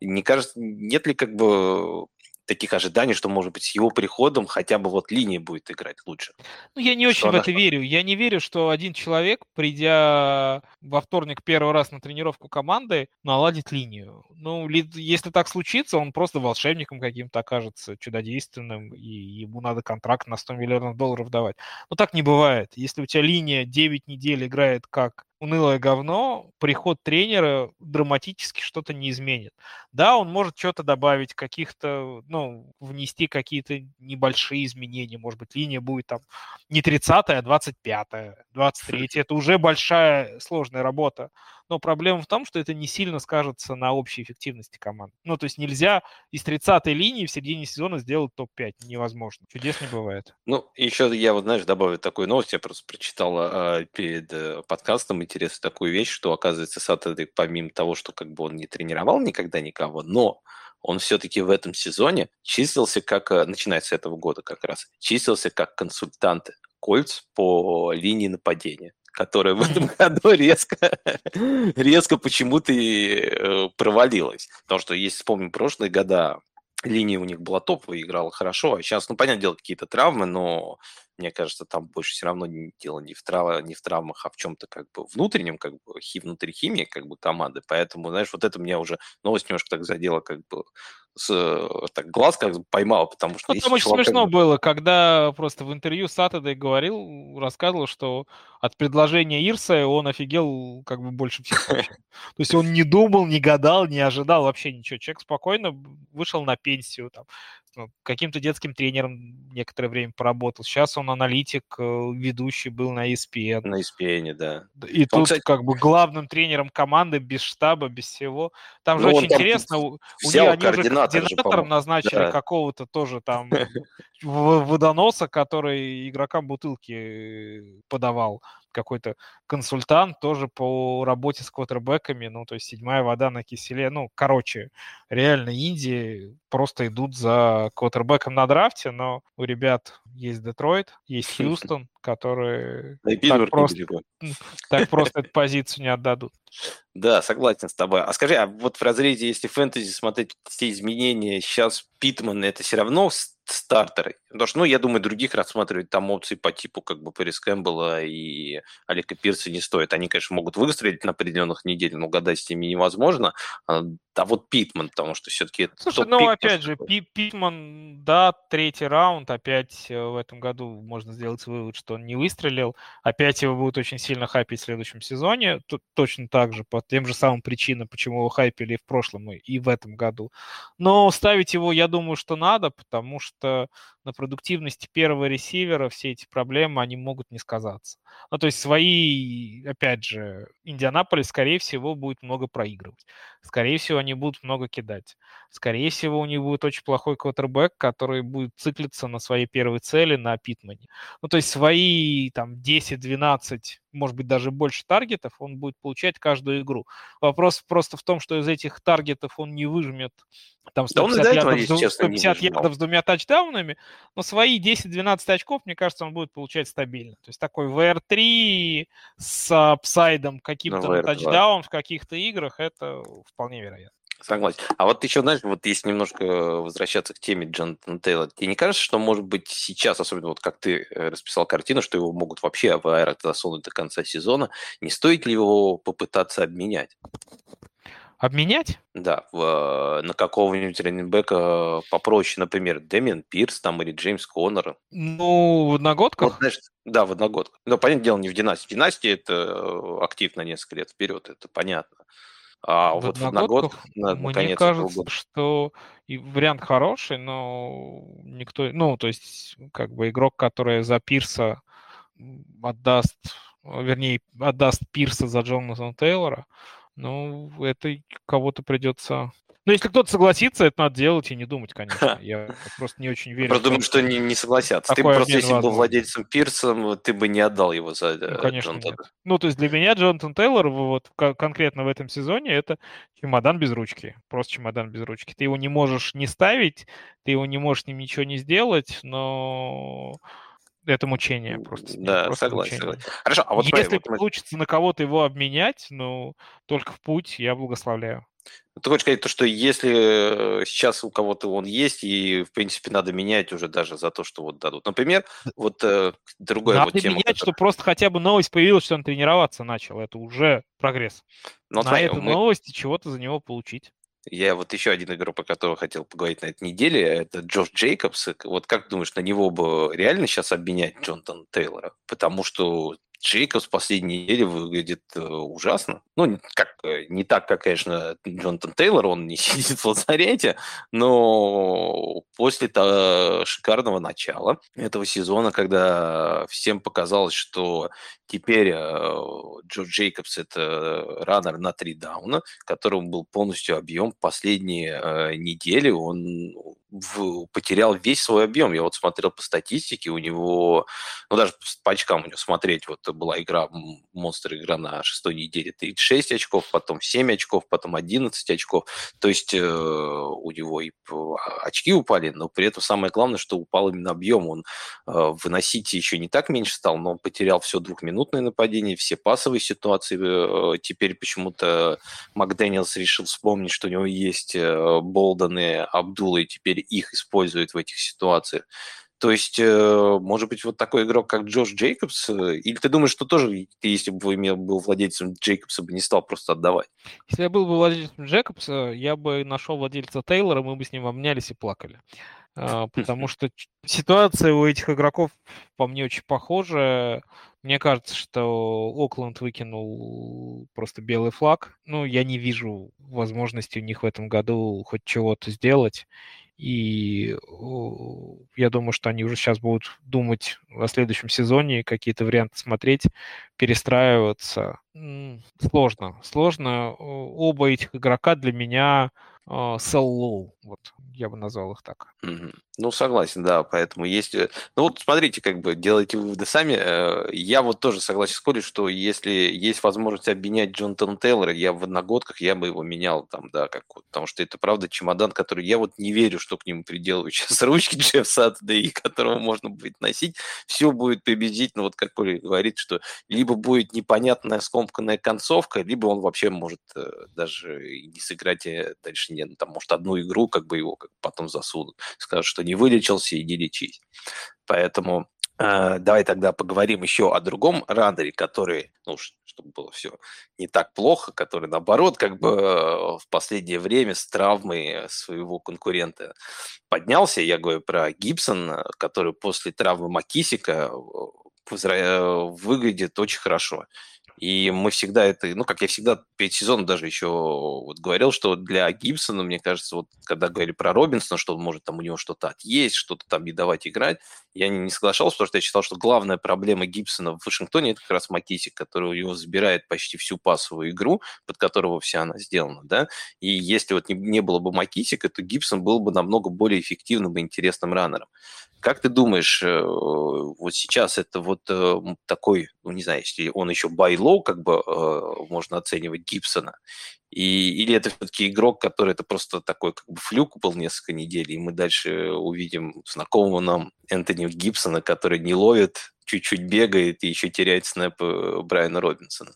И мне кажется, нет ли как бы таких ожиданий, что, может быть, с его приходом хотя бы вот линия будет играть лучше. Ну, я не очень в это верю. Я не верю, что один человек, придя во вторник первый раз на тренировку команды, наладит линию. Ну, если так случится, он просто волшебником каким-то окажется, чудодейственным, и ему надо контракт на 100 миллионов долларов давать. Но так не бывает. Если у тебя линия 9 недель играет как унылое говно, приход тренера драматически что-то не изменит. Да, он может что-то добавить, каких-то, ну, внести какие-то небольшие изменения. Может быть, линия будет там не 30-я, а 25-я, 23-я. Это уже большая сложная работа. Но проблема в том, что это не сильно скажется на общей эффективности команд. Ну, то есть нельзя из 30-й линии в середине сезона сделать топ-5. Невозможно. Чудес не бывает. Ну, еще я вот, знаешь, добавлю такую новость. Я просто прочитал э, перед э, подкастом интересную такую вещь, что, оказывается, Саттердей, помимо того, что как бы он не тренировал никогда никого, но он все-таки в этом сезоне числился как, э, начиная с этого года как раз, числился как консультант Кольц по линии нападения которая в этом году резко, резко почему-то э, провалилась. Потому что, если вспомним прошлые года, линия у них была топовая, играла хорошо, а сейчас, ну, понятное дело, какие-то травмы, но мне кажется, там больше все равно дело не в, трав... не в травмах, а в чем-то как бы внутреннем, как бы хи... внутри химии как бы команды. Поэтому, знаешь, вот это меня уже новость немножко так задела, как бы с, э, так, глаз как поймал, потому что... Ну, там очень смешно как бы... было, когда просто в интервью Сатадей говорил, рассказывал, что от предложения Ирса он офигел как бы больше всех. То есть он не думал, не гадал, не ожидал вообще ничего. Человек спокойно вышел на пенсию, там, ну, каким-то детским тренером некоторое время поработал. Сейчас он аналитик, э, ведущий был на ESPN. На ESPN, да. И он, тут кстати... как бы главным тренером команды, без штаба, без всего. Там же ну, очень интересно, у, них, они уже координатором назначили да. какого-то тоже там водоноса, который игрокам бутылки подавал какой-то консультант тоже по работе с квотербеками, ну, то есть седьмая вода на киселе. Ну, короче, реально Индии просто идут за квотербеком на драфте, но у ребят есть Детройт, есть Хьюстон, которые так просто, так просто эту позицию не отдадут. Да, согласен с тобой. А скажи, а вот в разрезе, если фэнтези смотреть все изменения, сейчас Питман это все равно стартеры? Потому что, ну, я думаю, других рассматривать там опции по типу как бы Пэрис Кэмпбелла и Олега Пирса не стоит. Они, конечно, могут выстрелить на определенных неделях, но гадать с ними невозможно. А, а вот Питман, потому что все-таки... Слушай, ну, опять же, Питман, да, третий раунд, опять э, в этом году можно сделать вывод, что он не выстрелил. Опять его будут очень сильно хайпить в следующем сезоне. Тут точно так же, по тем же самым причинам, почему его хайпили в прошлом и в этом году. Но ставить его, я думаю, что надо, потому что на продуктивности первого ресивера все эти проблемы, они могут не сказаться. Ну, то есть свои, опять же, Индианаполис, скорее всего, будет много проигрывать. Скорее всего, они будут много кидать. Скорее всего, у них будет очень плохой квотербек, который будет циклиться на своей первой цели, на Питмане. Ну, то есть свои там 10-12, может быть, даже больше таргетов он будет получать каждую игру. Вопрос просто в том, что из этих таргетов он не выжмет там 150, да ярдов, этого, 150 ярдов с двумя тачдаунами, но свои 10-12 очков, мне кажется, он будет получать стабильно. То есть такой WR3 с upside ом каким-то на тачдаун в каких-то играх, это вполне вероятно. Согласен. А вот еще, знаешь, вот если немножко возвращаться к теме Джонатана Тейлора, тебе не кажется, что, может быть, сейчас, особенно вот как ты э, расписал картину, что его могут вообще в IR засунуть до конца сезона, не стоит ли его попытаться обменять? Обменять? Да, в, на какого-нибудь раненбека попроще, например, Дэмиан Пирс там или Джеймс Коннор. Ну, в одногодках? Вот, знаешь, да, в одногодках. Но, понятное дело, не в династии. В династии это э, актив на несколько лет вперед, это понятно. А в вот в одногодках, на, мне кажется, года. что и вариант хороший, но никто... Ну, то есть, как бы игрок, который за Пирса отдаст, вернее, отдаст Пирса за Джонатана Тейлора, ну, это кого-то придется ну, если кто-то согласится, это надо делать и не думать, конечно. Я просто не очень верю. Просто думаю, что не, не согласятся. Ты просто, если был владельцем Пирсом, ты бы не отдал его за ну, э, конечно, нет. Ну, то есть для меня Джонатан Тейлор вот конкретно в этом сезоне это чемодан без ручки. Просто чемодан без ручки. Ты его не можешь не ставить, ты его не можешь с ним ничего не сделать, но это мучение просто. Да, просто согласен, согласен. Хорошо, а вот Если смотри, получится на кого-то его обменять, ну, только в путь, я благословляю. Ты хочешь сказать то, что если э, сейчас у кого-то он есть, и, в принципе, надо менять уже даже за то, что вот дадут. Например, вот э, другая надо вот тема. менять, чтобы просто хотя бы новость появилась, что он тренироваться начал. Это уже прогресс. Но, На смотри, этой мы... новости чего-то за него получить. Я вот еще один игрок, по которому хотел поговорить на этой неделе, это Джош Джейкобс. Вот как думаешь, на него бы реально сейчас обменять Джонатан Тейлора? Потому что Джейкобс в последней неделе выглядит э, ужасно. Ну, как, э, не так, как, конечно, Джонатан Тейлор, он не сидит в лазарете, но после того шикарного начала этого сезона, когда всем показалось, что теперь э, Джо Джейкобс это раннер на три дауна, которому был полностью объем последние э, недели, он потерял весь свой объем. Я вот смотрел по статистике, у него, ну даже по очкам у него смотреть, вот была игра, монстр игра на шестой неделе, 36 очков, потом 7 очков, потом 11 очков. То есть э, у него и очки упали, но при этом самое главное, что упал именно объем. Он э, выносить еще не так меньше стал, но он потерял все двухминутное нападение, все пасовые ситуации. Э, теперь почему-то Макдэниелс решил вспомнить, что у него есть э, Болден Абдулла, и теперь их использует в этих ситуациях. То есть, э, может быть, вот такой игрок, как Джош Джейкобс, э, или ты думаешь, что тоже, если бы имел, был владельцем Джейкобса, бы не стал просто отдавать? Если я был бы владельцем Джейкобса, я бы нашел владельца Тейлора, мы бы с ним обнялись и плакали. А, потому что ситуация у этих игроков по мне очень похожа. Мне кажется, что Окленд выкинул просто белый флаг. Ну, я не вижу возможности у них в этом году хоть чего-то сделать. И я думаю, что они уже сейчас будут думать о следующем сезоне, какие-то варианты смотреть, перестраиваться. Сложно. Сложно. Оба этих игрока для меня sell low. Вот я бы назвал их так. Ну, согласен, да, поэтому есть... Э, ну, вот смотрите, как бы делайте выводы сами. Э, я вот тоже согласен с Колей, что если есть возможность обменять Джонатана Тейлора, я в одногодках, я бы его менял там, да, как вот, потому что это, правда, чемодан, который я вот не верю, что к нему приделывают сейчас ручки Джефф да и которого можно будет носить. Все будет приблизительно, вот как Коля говорит, что либо будет непонятная скомканная концовка, либо он вообще может э, даже не сыграть дальше, нет, ну, там, может, одну игру, как бы его как потом засудут. Скажут, что не вылечился, иди лечись. Поэтому э, давай тогда поговорим еще о другом раннере, который, ну, чтобы было все не так плохо, который, наоборот, как бы э, в последнее время с травмой своего конкурента поднялся. Я говорю про Гибсон, который после травмы Макисика э, выглядит очень хорошо. И мы всегда это, ну, как я всегда перед сезоном даже еще вот говорил, что для Гибсона, мне кажется, вот когда говорили про Робинсона, что он может там у него что-то отъесть, что-то там не давать играть, я не, соглашался, потому что я считал, что главная проблема Гибсона в Вашингтоне это как раз Макисик, который у него забирает почти всю пасовую игру, под которого вся она сделана, да, и если вот не, не было бы Макисика, то Гибсон был бы намного более эффективным и интересным раннером. Как ты думаешь, э, вот сейчас это вот э, такой, ну не знаю, если он еще байлоу, как бы э, можно оценивать Гибсона, и, или это все-таки игрок, который это просто такой как бы флюк был несколько недель, и мы дальше увидим знакомого нам Энтони Гибсона, который не ловит, чуть-чуть бегает и еще теряет снэпы Брайана Робинсона?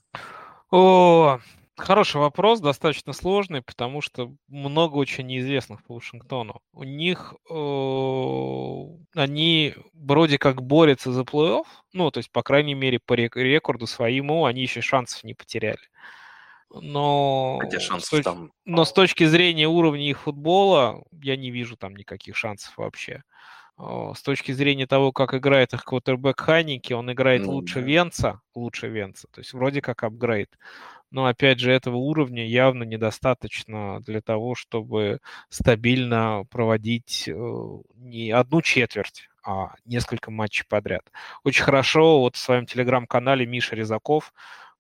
О, Хороший вопрос, достаточно сложный, потому что много очень неизвестных по Вашингтону. У них э, они вроде как борются за плей-офф, ну, то есть, по крайней мере, по рекорду своему они еще шансов не потеряли. Но, Хотя шансов с, там... но с точки зрения уровня их футбола я не вижу там никаких шансов вообще. С точки зрения того, как играет их квотербек Ханики, он играет ну, лучше да. Венца, лучше Венца, то есть вроде как апгрейд но опять же этого уровня явно недостаточно для того, чтобы стабильно проводить э, не одну четверть, а несколько матчей подряд. Очень хорошо вот в своем телеграм-канале Миша Резаков,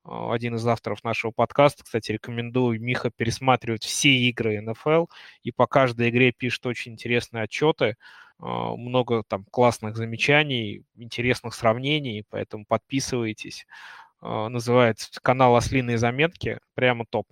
э, один из авторов нашего подкаста, кстати, рекомендую Миха пересматривать все игры НФЛ и по каждой игре пишет очень интересные отчеты, э, много там классных замечаний, интересных сравнений, поэтому подписывайтесь. А, называется канал «Ослиные заметки», прямо топ.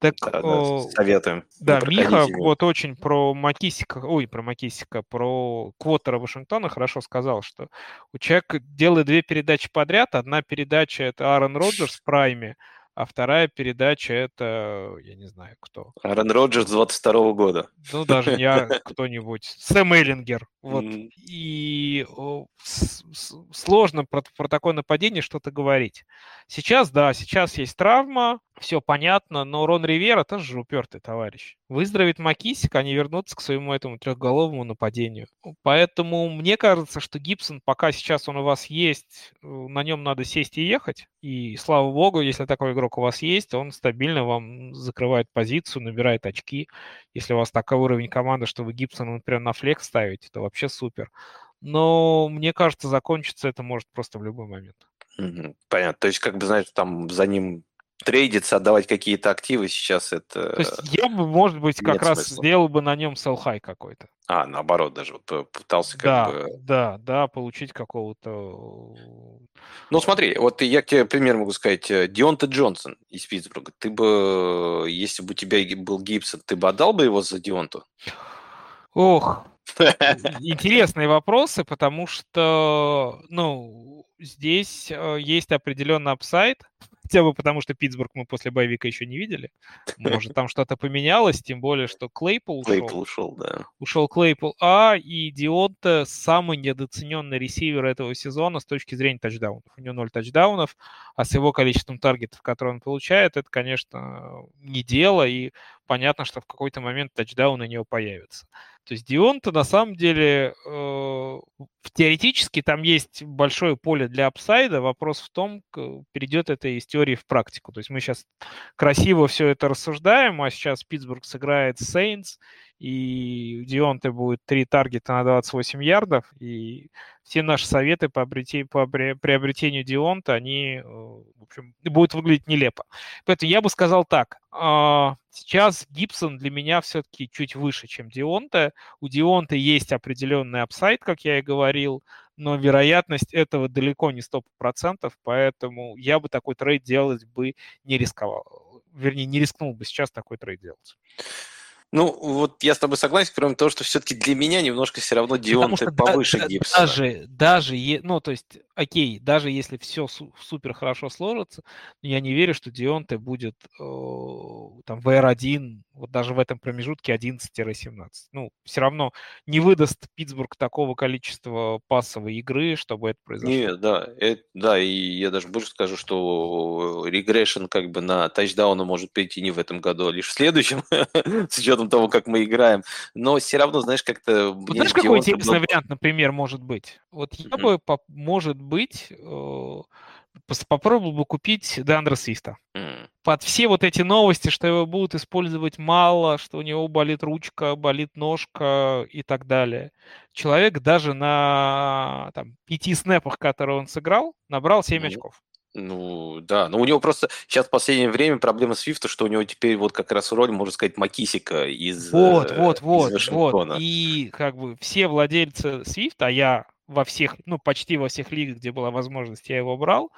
Так, да, да, советуем. Да, Миха вот очень про Макисика, ой, про Макисика, про Квотера Вашингтона хорошо сказал, что у человека делает две передачи подряд. Одна передача — это Аарон Роджерс в прайме, а вторая передача это, я не знаю, кто. Аарон Роджерс 22 года. Ну, даже не я, кто-нибудь. Сэм Эллингер. Вот. Mm. И о, с, сложно про, про такое нападение что-то говорить. Сейчас, да, сейчас есть травма, все понятно, но Рон Ривера тоже же упертый товарищ. Выздоровеет Макисик, они вернутся к своему этому трехголовому нападению. Поэтому мне кажется, что Гибсон, пока сейчас он у вас есть, э, на нем надо сесть и ехать. И слава богу, если такой игрок у вас есть, он стабильно вам закрывает позицию, набирает очки. Если у вас такой уровень команды, что вы Гибсона, например, на флекс ставите, то вообще супер. Но мне кажется, закончиться это может просто в любой момент. Понятно. То есть, как бы, знаешь, там за ним трейдиться, отдавать какие-то активы сейчас это... То есть я бы, может быть, как раз смысла. сделал бы на нем high какой-то. А, наоборот, даже вот э, пытался как да, бы... Да, да, получить какого-то... Ну, смотри, вот я тебе пример могу сказать. Э, Дионта Джонсон из Питтсбурга. Ты бы, если бы у тебя был Гибсон, ты бы отдал бы его за Дионту? Ох, интересные вопросы, потому что, ну, здесь э, есть определенный upside, хотя бы потому, что Питтсбург мы после bye week а еще не видели. Может, там что-то поменялось, тем более, что Клейпул ушел. Клейпул ушел, да. Ушел Клейпул А, и Дионта самый недооцененный ресивер этого сезона с точки зрения тачдаунов. У него 0 тачдаунов, а с его количеством таргетов, которые он получает, это, конечно, не дело, и понятно, что в какой-то момент тачдаун у него появится. То есть Дионта на самом деле э, теоретически там есть большое поле для апсайда. Вопрос в том, перейдет это из теории в практику. То есть мы сейчас красиво все это рассуждаем, а сейчас Питтсбург сыграет Сейнс, и Дионте будет три таргета на 28 ярдов, и все наши советы по, обрети, по приобретению Дионта, они, э, в общем, будут выглядеть нелепо. Поэтому я бы сказал так, а, сейчас Гибсон для меня все-таки чуть выше, чем Дионта. У Дионта есть определенный upside, как я и говорил, но вероятность этого далеко не 100%, поэтому я бы такой trade делать бы не рисковал. Вернее, не рискнул бы сейчас такой trade делать. Ну, вот я с тобой согласен, кроме того, что все-таки для меня немножко все равно Дионте повыше да, Гибсона. Даже, даже, ну, то есть, окей, даже если все супер хорошо сложится, я не верю, что Дионте будет э, там VR1, вот даже в этом промежутке 11-17. Ну, все равно не выдаст Питтсбург такого количества пассовой игры, чтобы это произошло. Нет, да, это, да, и я даже больше скажу, что регрессион как бы на тачдауна может прийти не в этом году, а лишь в следующем, с учетом того, как мы играем. Но все равно, знаешь, как-то... Знаешь, какой интересный вариант, например, может быть? Вот я бы, может быть, э, попробовал бы купить Дандра Свифта. Mm. Под все вот эти новости, что его будут использовать мало, что у него болит ручка, болит ножка и так далее. Человек даже на там, пяти снэпах, которые он сыграл, набрал 7 mm. очков. Ну, да. Но у него просто сейчас в последнее время проблема Свифта, что у него теперь вот как раз роль, можно сказать, Макисика из Вот, вот, вот, из вот. И как бы все владельцы Свифта, а я во всех, ну, почти во всех лигах, где была возможность, я его брал.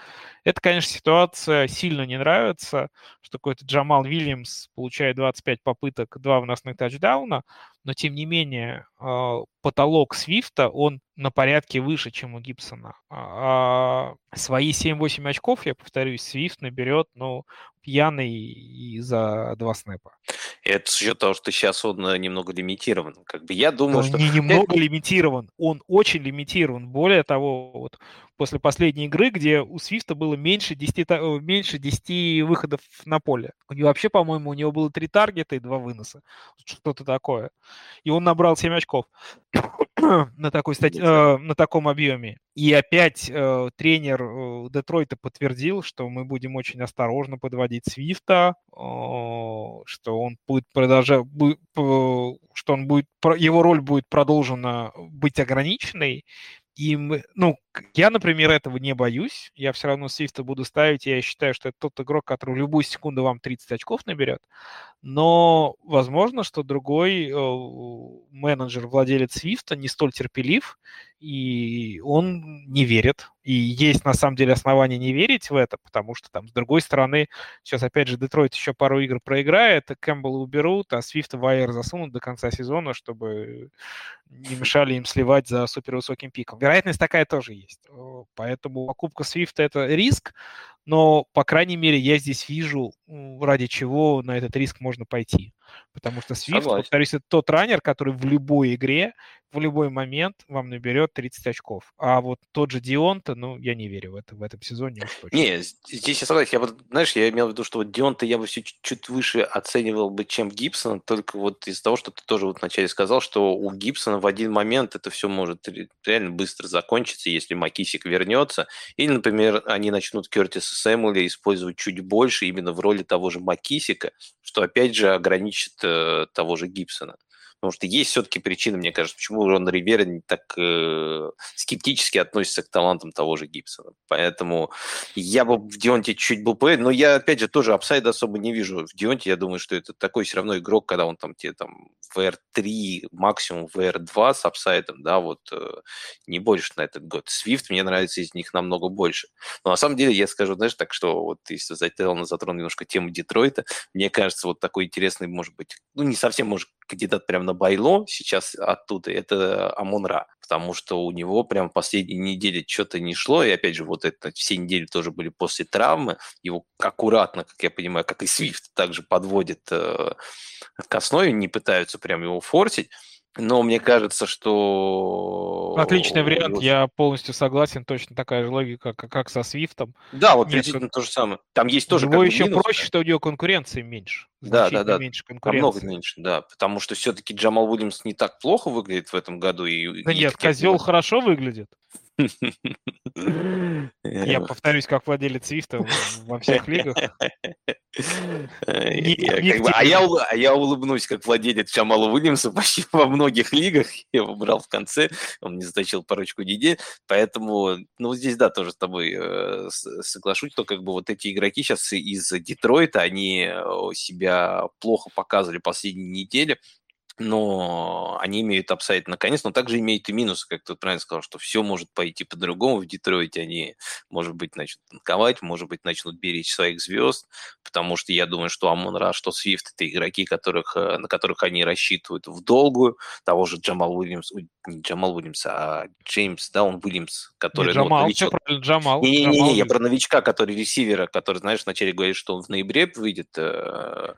Это, конечно, ситуация сильно не нравится, что какой-то Джамал Вильямс получает 25 попыток, 2 выносных тачдауна, но, тем не менее, а, потолок Свифта, он на порядке выше, чем у Гибсона. А, а свои 7-8 очков, я повторюсь, Свифт наберет, ну, пьяный и за два снэпа. Это с учетом того, что сейчас он э, немного лимитирован. Как бы я думаю, он что... Не немного лимитирован, он очень лимитирован. Более того, вот после последней игры, где у Свифта было меньше 10, э, меньше 10 выходов на поле. У него вообще, по-моему, у него было 3 таргета и 2 выноса. Что-то такое. И он набрал 7 очков на, такой стати... э, на таком объеме. И опять э, тренер э, Детройта подтвердил, что мы будем очень осторожно подводить Свифта, э, что он будет продолжать, будет, э, что он будет, его роль будет продолжена быть ограниченной. И мы, ну, я, например, этого не боюсь. Я все равно Свифта буду ставить. Я считаю, что это тот игрок, который в любую секунду вам 30 очков наберет. Но возможно, что другой э, менеджер, владелец Свифта, не столь терпелив, и он не верит. И есть на самом деле основания не верить в это, потому что там с другой стороны, сейчас опять же Детройт еще пару игр проиграет, Кэмпбелла уберут, а Свифта в засунут до конца сезона, чтобы не мешали им сливать за супервысоким пиком. Вероятность такая тоже есть. Поэтому покупка Свифта это риск, но, по крайней мере, я здесь вижу, ради чего на этот риск можно пойти. Потому что Свифт, Согласен. повторюсь, это тот раннер, который в любой игре, в любой момент вам наберет 30 очков. А вот тот же Дионта, ну, я не верю в это в этом сезоне уж точно. Не, здесь я согласен. Я вот, знаешь, я имел в виду, что вот Дионта я бы все чуть выше оценивал бы, чем Гибсона, только вот из-за того, что ты тоже вот вначале сказал, что у Гибсона в один момент это все может реально быстро закончиться, если Макисик вернется. Или, например, они начнут Кертиса Сэмуэля использовать чуть больше именно в роли того же Макисика, что опять же ограничит э, того же Гибсона. Потому что есть все-таки причины, мне кажется, почему Рон Ривера не так э, скептически относится к талантам того же Гибсона. Поэтому я бы в Дионте чуть был поэт, но я, опять же, тоже upside а особо не вижу в Дионте. Я думаю, что это такой все равно игрок, когда он там тебе там WR3, максимум WR2 с upside ом, да, вот э, не больше на этот год. Свифт мне нравится из них намного больше. Но на самом деле я скажу, знаешь, так что вот если затронул, затронул немножко тему Детройта, мне кажется, вот такой интересный, может быть, ну не совсем, может, кандидат прям на buy low сейчас оттуда, это Амонра, потому что у него прям последние недели что-то не шло, и опять же, вот это все недели тоже были после травмы, его аккуратно, как я понимаю, как и Свифт, также подводит э, к основе, не пытаются прям его форсить, но мне кажется, что... Отличный вариант, я полностью согласен, точно такая же логика, как, как со Свифтом. Да, вот приблизительно то же самое. Там есть тоже... Его еще минус, проще, что у него конкуренции меньше. Да, да, да. меньше конкуренции. Намного меньше, да. Потому что все-таки Джамал Уильямс не так плохо выглядит в этом году. И, да и нет, Козел хорошо выглядит. Я повторюсь, как владелец Свифта во всех лигах. А я улыбнусь, как владелец Джамала Уильямса почти во многих лигах. Я его брал в конце, он не заточил парочку недель. Поэтому, ну, здесь, да, тоже с тобой э, соглашусь, что как бы вот эти игроки сейчас из Детройта, они э, себя плохо показывали последние недели но они имеют апсайд наконец, но также имеют и минус, как ты правильно сказал, что все может пойти по-другому в Детройте, они, может быть, начнут танковать, может быть, начнут беречь своих звезд, потому что я думаю, что Амон Ра, что Свифт – это игроки, которых, э, на которых они рассчитывают в долгую, того же Джамал Уильямс, не Джамал Уильямс, а Джеймс, да, он Уильямс, который... Не, ну, Джамал, ну, новичок. все правильно, Джамал. Не-не-не, я про новичка, который ресивера, который, знаешь, вначале говорит, что он в ноябре выйдет, Э,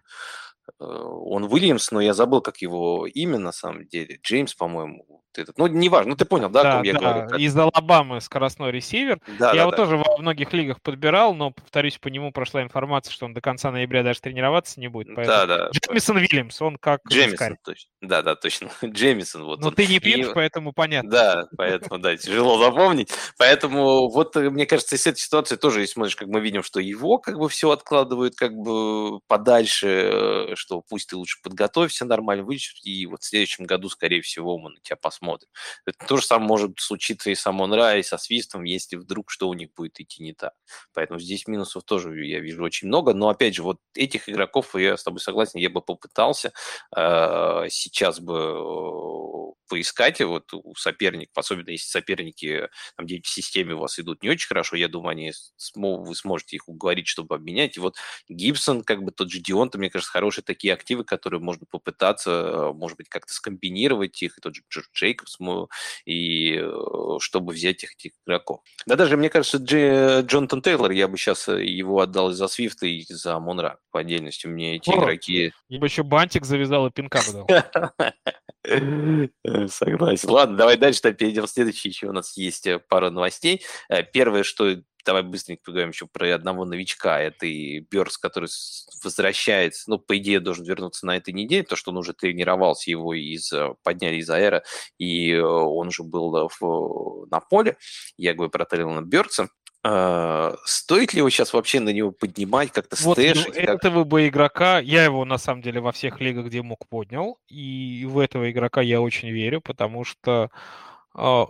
он Уильямс, но я забыл, как его имя на самом деле. Джеймс, по-моему, этот. Ну, неважно, ну ты понял, да, да о ком да, я говорю? Как... Из Алабамы скоростной ресивер. Да, я да, его да. тоже во многих лигах подбирал, но, повторюсь, по нему прошла информация, что он до конца ноября даже тренироваться не будет. Да, да. Джеймисон Уильямс, он как Джеймисон, точно. Да, да, точно. Джеймисон. Вот но он. ты не пьешь, И... поэтому понятно. Да, поэтому, да, тяжело запомнить. Поэтому вот, э, мне кажется, из этой ситуации тоже, если смотришь, как мы видим, что его как бы все откладывают как бы подальше, э, что пусть ты лучше подготовься нормально, вычислить, и вот в следующем году, скорее всего, мы на тебя посмотрим посмотрим. Это то же самое может случиться и с Амон-Ра, и со Свистом, если вдруг что у них будет идти не так. Поэтому здесь минусов тоже я вижу очень много. Но, опять же, вот этих игроков, я с тобой согласен, я бы попытался э, сейчас бы э, поискать вот у соперников, особенно если соперники там где в системе у вас идут не очень хорошо, я думаю, они см- вы сможете их уговорить, чтобы обменять. И вот Гибсон, как бы тот же Дион, мне кажется, хорошие такие активы, которые можно попытаться, э, может быть, как-то скомбинировать их, и тот же Джейкобс, и э, чтобы взять их, этих игроков. Да даже, мне кажется, Дж, Джонатан Тейлор, я бы сейчас э, его отдал из-за Свифта и за Монра по отдельности. Мне эти О, игроки... Я бы еще бантик завязал и пинка бы дал. Согласен. Ладно, давай дальше перейдем в следующий. Еще у нас есть э, пара новостей. Первое, что давай быстренько поговорим еще про одного новичка. Это и Берс, который возвращается, ну, по идее, должен вернуться на этой неделе, то, что он уже тренировался, его из, э, подняли из аэра, и э, он уже был в, на поле. Я говорю про Треллана Бёрдса. Uh, стоит ли его сейчас вообще на него поднимать, как-то вот, стэшить? Ну, как... Этого бы игрока, я его на самом деле во всех лигах, где мог, поднял, и в этого игрока я очень верю, потому что а,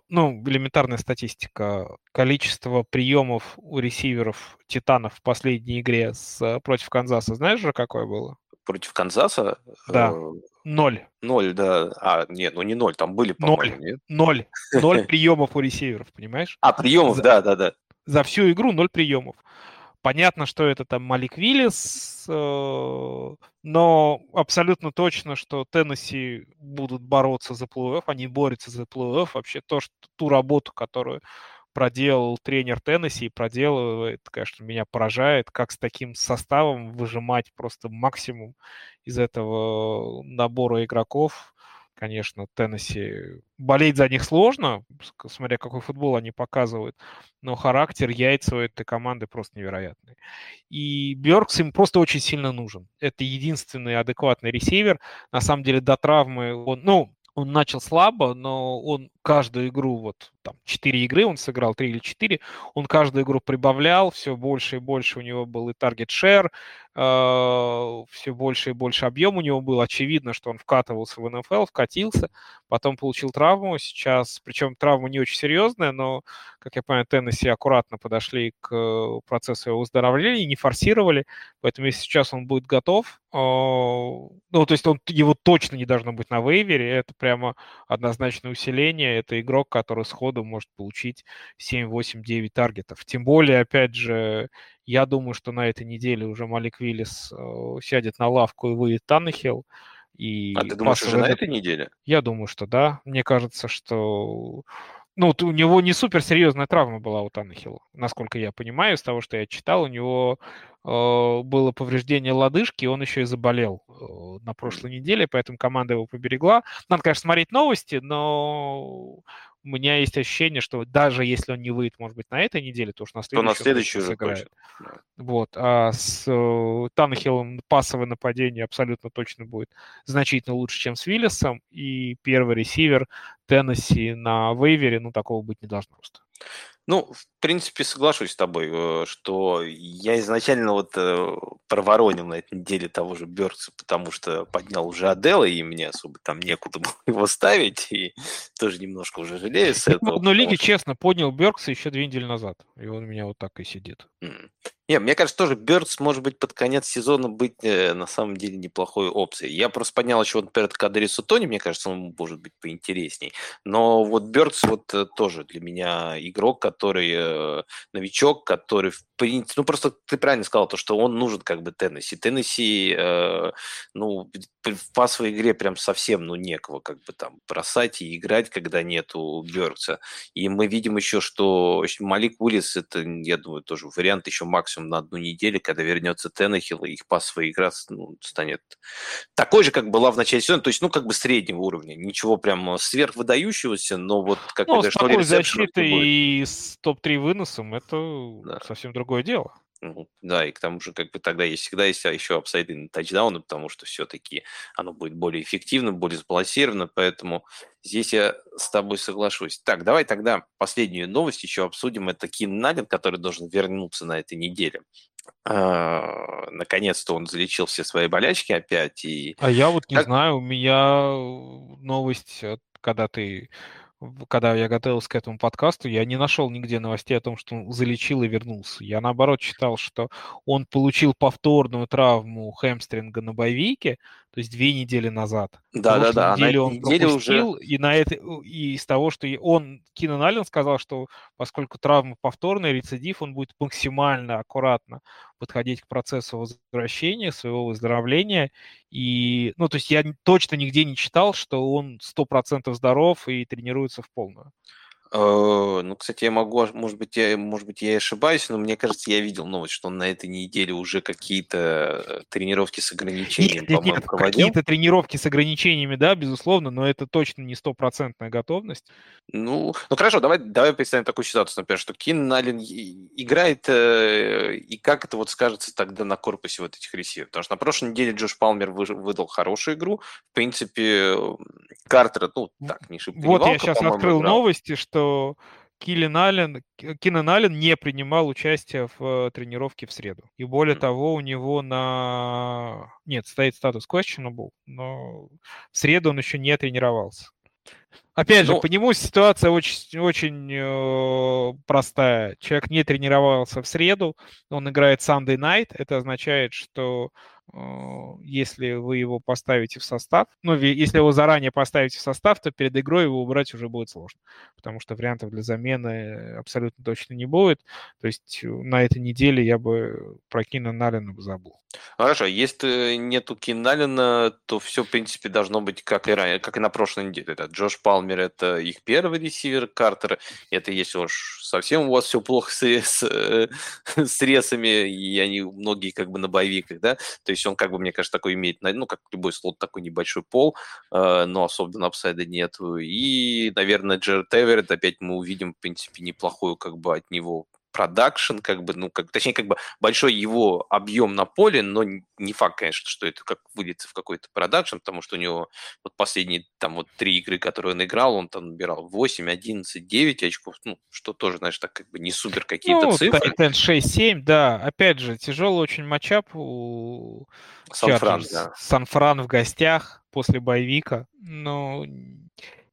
ну, элементарная статистика. Количество приемов у ресиверов Титанов в последней игре с, против Канзаса, знаешь же, какое было? Против Канзаса? Да. Э, ноль. Ноль, да. А, нет, ну не ноль, там были, ноль. нет? Ноль. Ноль приемов у ресиверов, понимаешь? А, приемов, да, да, да. За всю игру ноль приемов. Понятно, что это там Малик Виллис, э, но абсолютно точно, что Теннесси будут бороться за плей-офф, они борются за плей-офф. Вообще то, что, ту работу, которую проделал тренер Теннесси и проделывает, конечно, меня поражает, как с таким составом выжимать просто максимум из этого набора игроков. Конечно, Теннесси болеть за них сложно, смотря какой футбол они показывают, но характер, яйца у этой команды просто невероятный. И Бёркс им просто очень сильно нужен. Это единственный адекватный ресивер. На самом деле до травмы он, ну, он начал слабо, но он каждую игру, вот там 4 игры он сыграл, 3 или 4, он каждую игру прибавлял, все больше и больше у него был и таргет шер, э, все больше и больше объем у него был. Очевидно, что он вкатывался в НФЛ, вкатился, потом получил травму, сейчас, причем травма не очень серьезная, но, как я понимаю, Теннесси аккуратно подошли к процессу его выздоровления, не форсировали, поэтому если сейчас он будет готов, э, ну, то есть он, его точно не должно быть на вейвере, это прямо однозначное усиление, это игрок, который сходу может получить 7, 8, 9 таргетов. Тем более, опять же, я думаю, что на этой неделе уже Малик Виллис э, сядет на лавку и выйдет Таннехилл. И а ты думаешь, уже на этой неделе? Я думаю, что да. Мне кажется, что ну, у него не супер серьезная травма была у Таннехилла, насколько я понимаю, из того, что я читал, у него э, было повреждение лодыжки, он еще и заболел э, на прошлой неделе, поэтому команда его поберегла. Надо, конечно, смотреть новости, но у меня есть ощущение, что даже если он не выйдет, может быть, на этой неделе, то уж на следующую, то на следующую уже сыграет. Точно. Вот. А с э, Таннехиллом пассовое нападение абсолютно точно будет значительно лучше, чем с Виллисом. И первый ресивер Теннесси на вейвере, ну, такого быть не должно просто. Ну, в принципе, соглашусь с тобой, э, что я изначально вот э, проворонил на этой неделе того же Бёрдса, потому что поднял уже Адела, и мне особо там некуда было его ставить, и тоже немножко уже жалею с этого. В одной лиге, честно, поднял Бёркса еще две недели назад, и он у меня вот так и сидит. Не, мне кажется, тоже Бёрдс может быть под конец сезона быть э, на самом деле неплохой опцией. Я просто поднял еще, вот, например, Кадрису Тони, мне кажется, он может быть поинтересней. Но вот Бёрдс вот э, тоже для меня игрок, который э, новичок, который в принципе, ну просто ты правильно сказал, то, что он нужен как бы Теннесси. Теннесси, э, ну, в пасовой игре прям совсем, ну, некого как бы там бросать и играть, когда нету Бёркса. И мы видим еще, что Малик Уиллис, это, я думаю, тоже вариант еще максимум на одну неделю, когда вернется Теннехилл, и их пасовая игра ну, станет такой же, как была в начале сезона, то есть, ну, как бы среднего уровня. Ничего прям сверхвыдающегося, но вот как ну, с такой защитой и с топ-3 выносом это да. совсем другое дело. Ну, да, и к тому же, как бы тогда есть всегда есть еще апсайды на тачдауны, потому что все-таки оно будет более эффективно, более сбалансировано, поэтому здесь я с тобой соглашусь. Так, давай тогда последнюю новость еще обсудим. Это Кин Налин, который должен вернуться на этой неделе. А, наконец-то он залечил все свои болячки опять. И... А я вот не как... знаю, у меня новость, когда ты когда я готовился к этому подкасту, я не нашел нигде новостей о том, что он залечил и вернулся. Я, наоборот, читал, что он получил повторную травму хэмстринга на боевике, то есть две недели назад. Да, да, да. Неделю он пропустил, уже... и, на это, и из того, что он, Кинан Аллен сказал, что поскольку травма повторная, рецидив, он будет максимально аккуратно подходить к процессу возвращения, своего выздоровления. И, ну, то есть я точно нигде не читал, что он 100% здоров и тренируется в полную. Э, ну, кстати, я могу, может быть, я, может быть, я ошибаюсь, но мне кажется, я видел новость, что он на этой неделе уже какие-то э, тренировки с ограничениями, нет, нет, нет, Какие-то тренировки с ограничениями, да, безусловно, но это точно не стопроцентная готовность. Ну, ну хорошо, давай, давай представим такую ситуацию, например, что Кин Налин играет, э, и как это вот скажется тогда на корпусе вот этих ресиверов? Потому что на прошлой неделе Джош Палмер выдал хорошую игру, в принципе, Картер, ну, так, не шибко Вот я сейчас открыл играл. новости, что Киллин Аллен, Кинан Аллен не принимал участие в э, тренировке в среду. И более mm. того, у него на... Нет, стоит статус questionable, но в среду он еще не тренировался. Опять же, ну... по нему ситуация очень, очень э, простая. Человек не тренировался в среду, он играет Sunday Night. Это означает, что Э, если вы его поставите в состав, ну, если его заранее поставите в состав, то перед игрой его убрать уже будет сложно, потому что вариантов для замены абсолютно точно не будет. То есть э, на этой неделе я бы про Кина Налина бы забыл. Хорошо, если нету Кинналина, то все, в принципе, должно быть как и ранее, как и на прошлой неделе. Это Джош Палмер Палмер это их первый ресивер, Картер это если уж совсем у вас все плохо с, с, с ресами, и они многие как бы на боевиках, да, то есть он как бы, мне кажется, такой имеет, ну, как любой слот, такой небольшой пол, э, но особенно апсайда нету, и, наверное, Джеред Эверетт опять мы увидим, в принципе, неплохую как бы от него production, как бы, ну, как, точнее, как бы большой его объем на поле, но не факт, конечно, что это как выльется в какой-то production, потому что у него вот последние там вот три игры, которые он играл, он там набирал 8, 11, 9 очков, ну, что тоже, знаешь, так как бы не супер какие-то ну, цифры. 6-7, да, опять же, тяжелый очень matchup у Сан-Фран, да. Сан-Фран в гостях после bye week а, но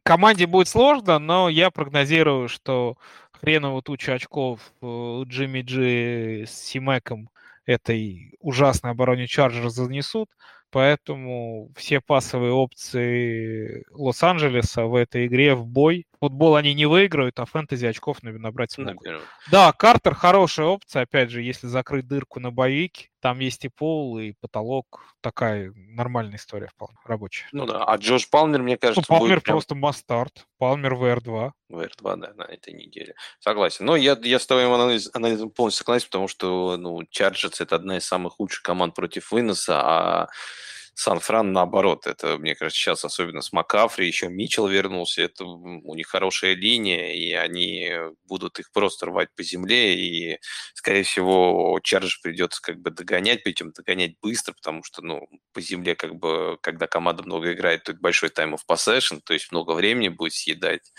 команде будет сложно, но я прогнозирую, что хреновую тучу очков э, Джимми Джи с Симеком этой ужасной обороне Чарджер занесут, поэтому все пасовые опции Лос-Анджелеса в этой игре в бой. Футбол они не выиграют, а фэнтези очков набрать смогут. Наверное. Да, Картер хорошая опция, опять же, если закрыть дырку на боевике, там есть и пол, и потолок. Такая нормальная история вполне, рабочая. Ну да, а Джош Палмер, мне кажется, ну, Палмер прям... просто мастарт. Палмер VR2. VR2, да, на этой неделе. Согласен. Но я, я с твоим анализ, анализом полностью согласен, потому что, ну, Чарджерс это одна из самых лучших команд против выноса, а Сан-Фран наоборот. Это, мне кажется, сейчас особенно с Макафри, еще Мичел вернулся, это у них хорошая линия, и они будут их просто рвать по земле, и, скорее всего, Чарджи придется как бы догонять, причем догонять быстро, потому что, ну, по земле как бы, когда команда много играет, это большой time of possession, то есть много времени будет съедать.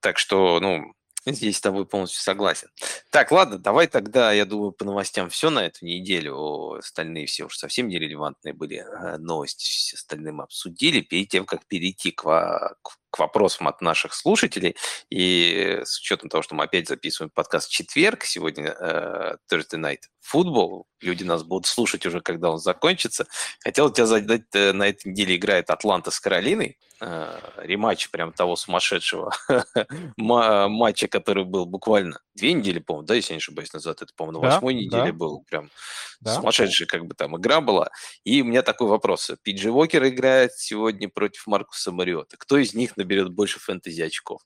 Так что, ну, Здесь с тобой полностью согласен. Так, ладно, давай тогда, я думаю, по новостям все на эту неделю. Остальные все уже совсем нерелевантные были э, новости, все остальные мы обсудили. Перед тем, как перейти к, к к вопросам от наших слушателей. И с учетом того, что мы опять записываем подкаст в четверг, сегодня э, Thursday Night Football, люди нас будут слушать уже, когда он закончится. Хотел тебя задать, э, на этой неделе играет Атланта с Каролиной. Э, рематч прям того сумасшедшего матча, который был буквально две недели, по-моему, да, если я не ошибаюсь, назад. Это, по-моему, на восьмой неделе был. Прям сумасшедшая как бы там игра была. И у меня такой вопрос. Пиджи Уокер играет сегодня против Маркуса Мариота. Кто из них наберет больше фэнтези очков?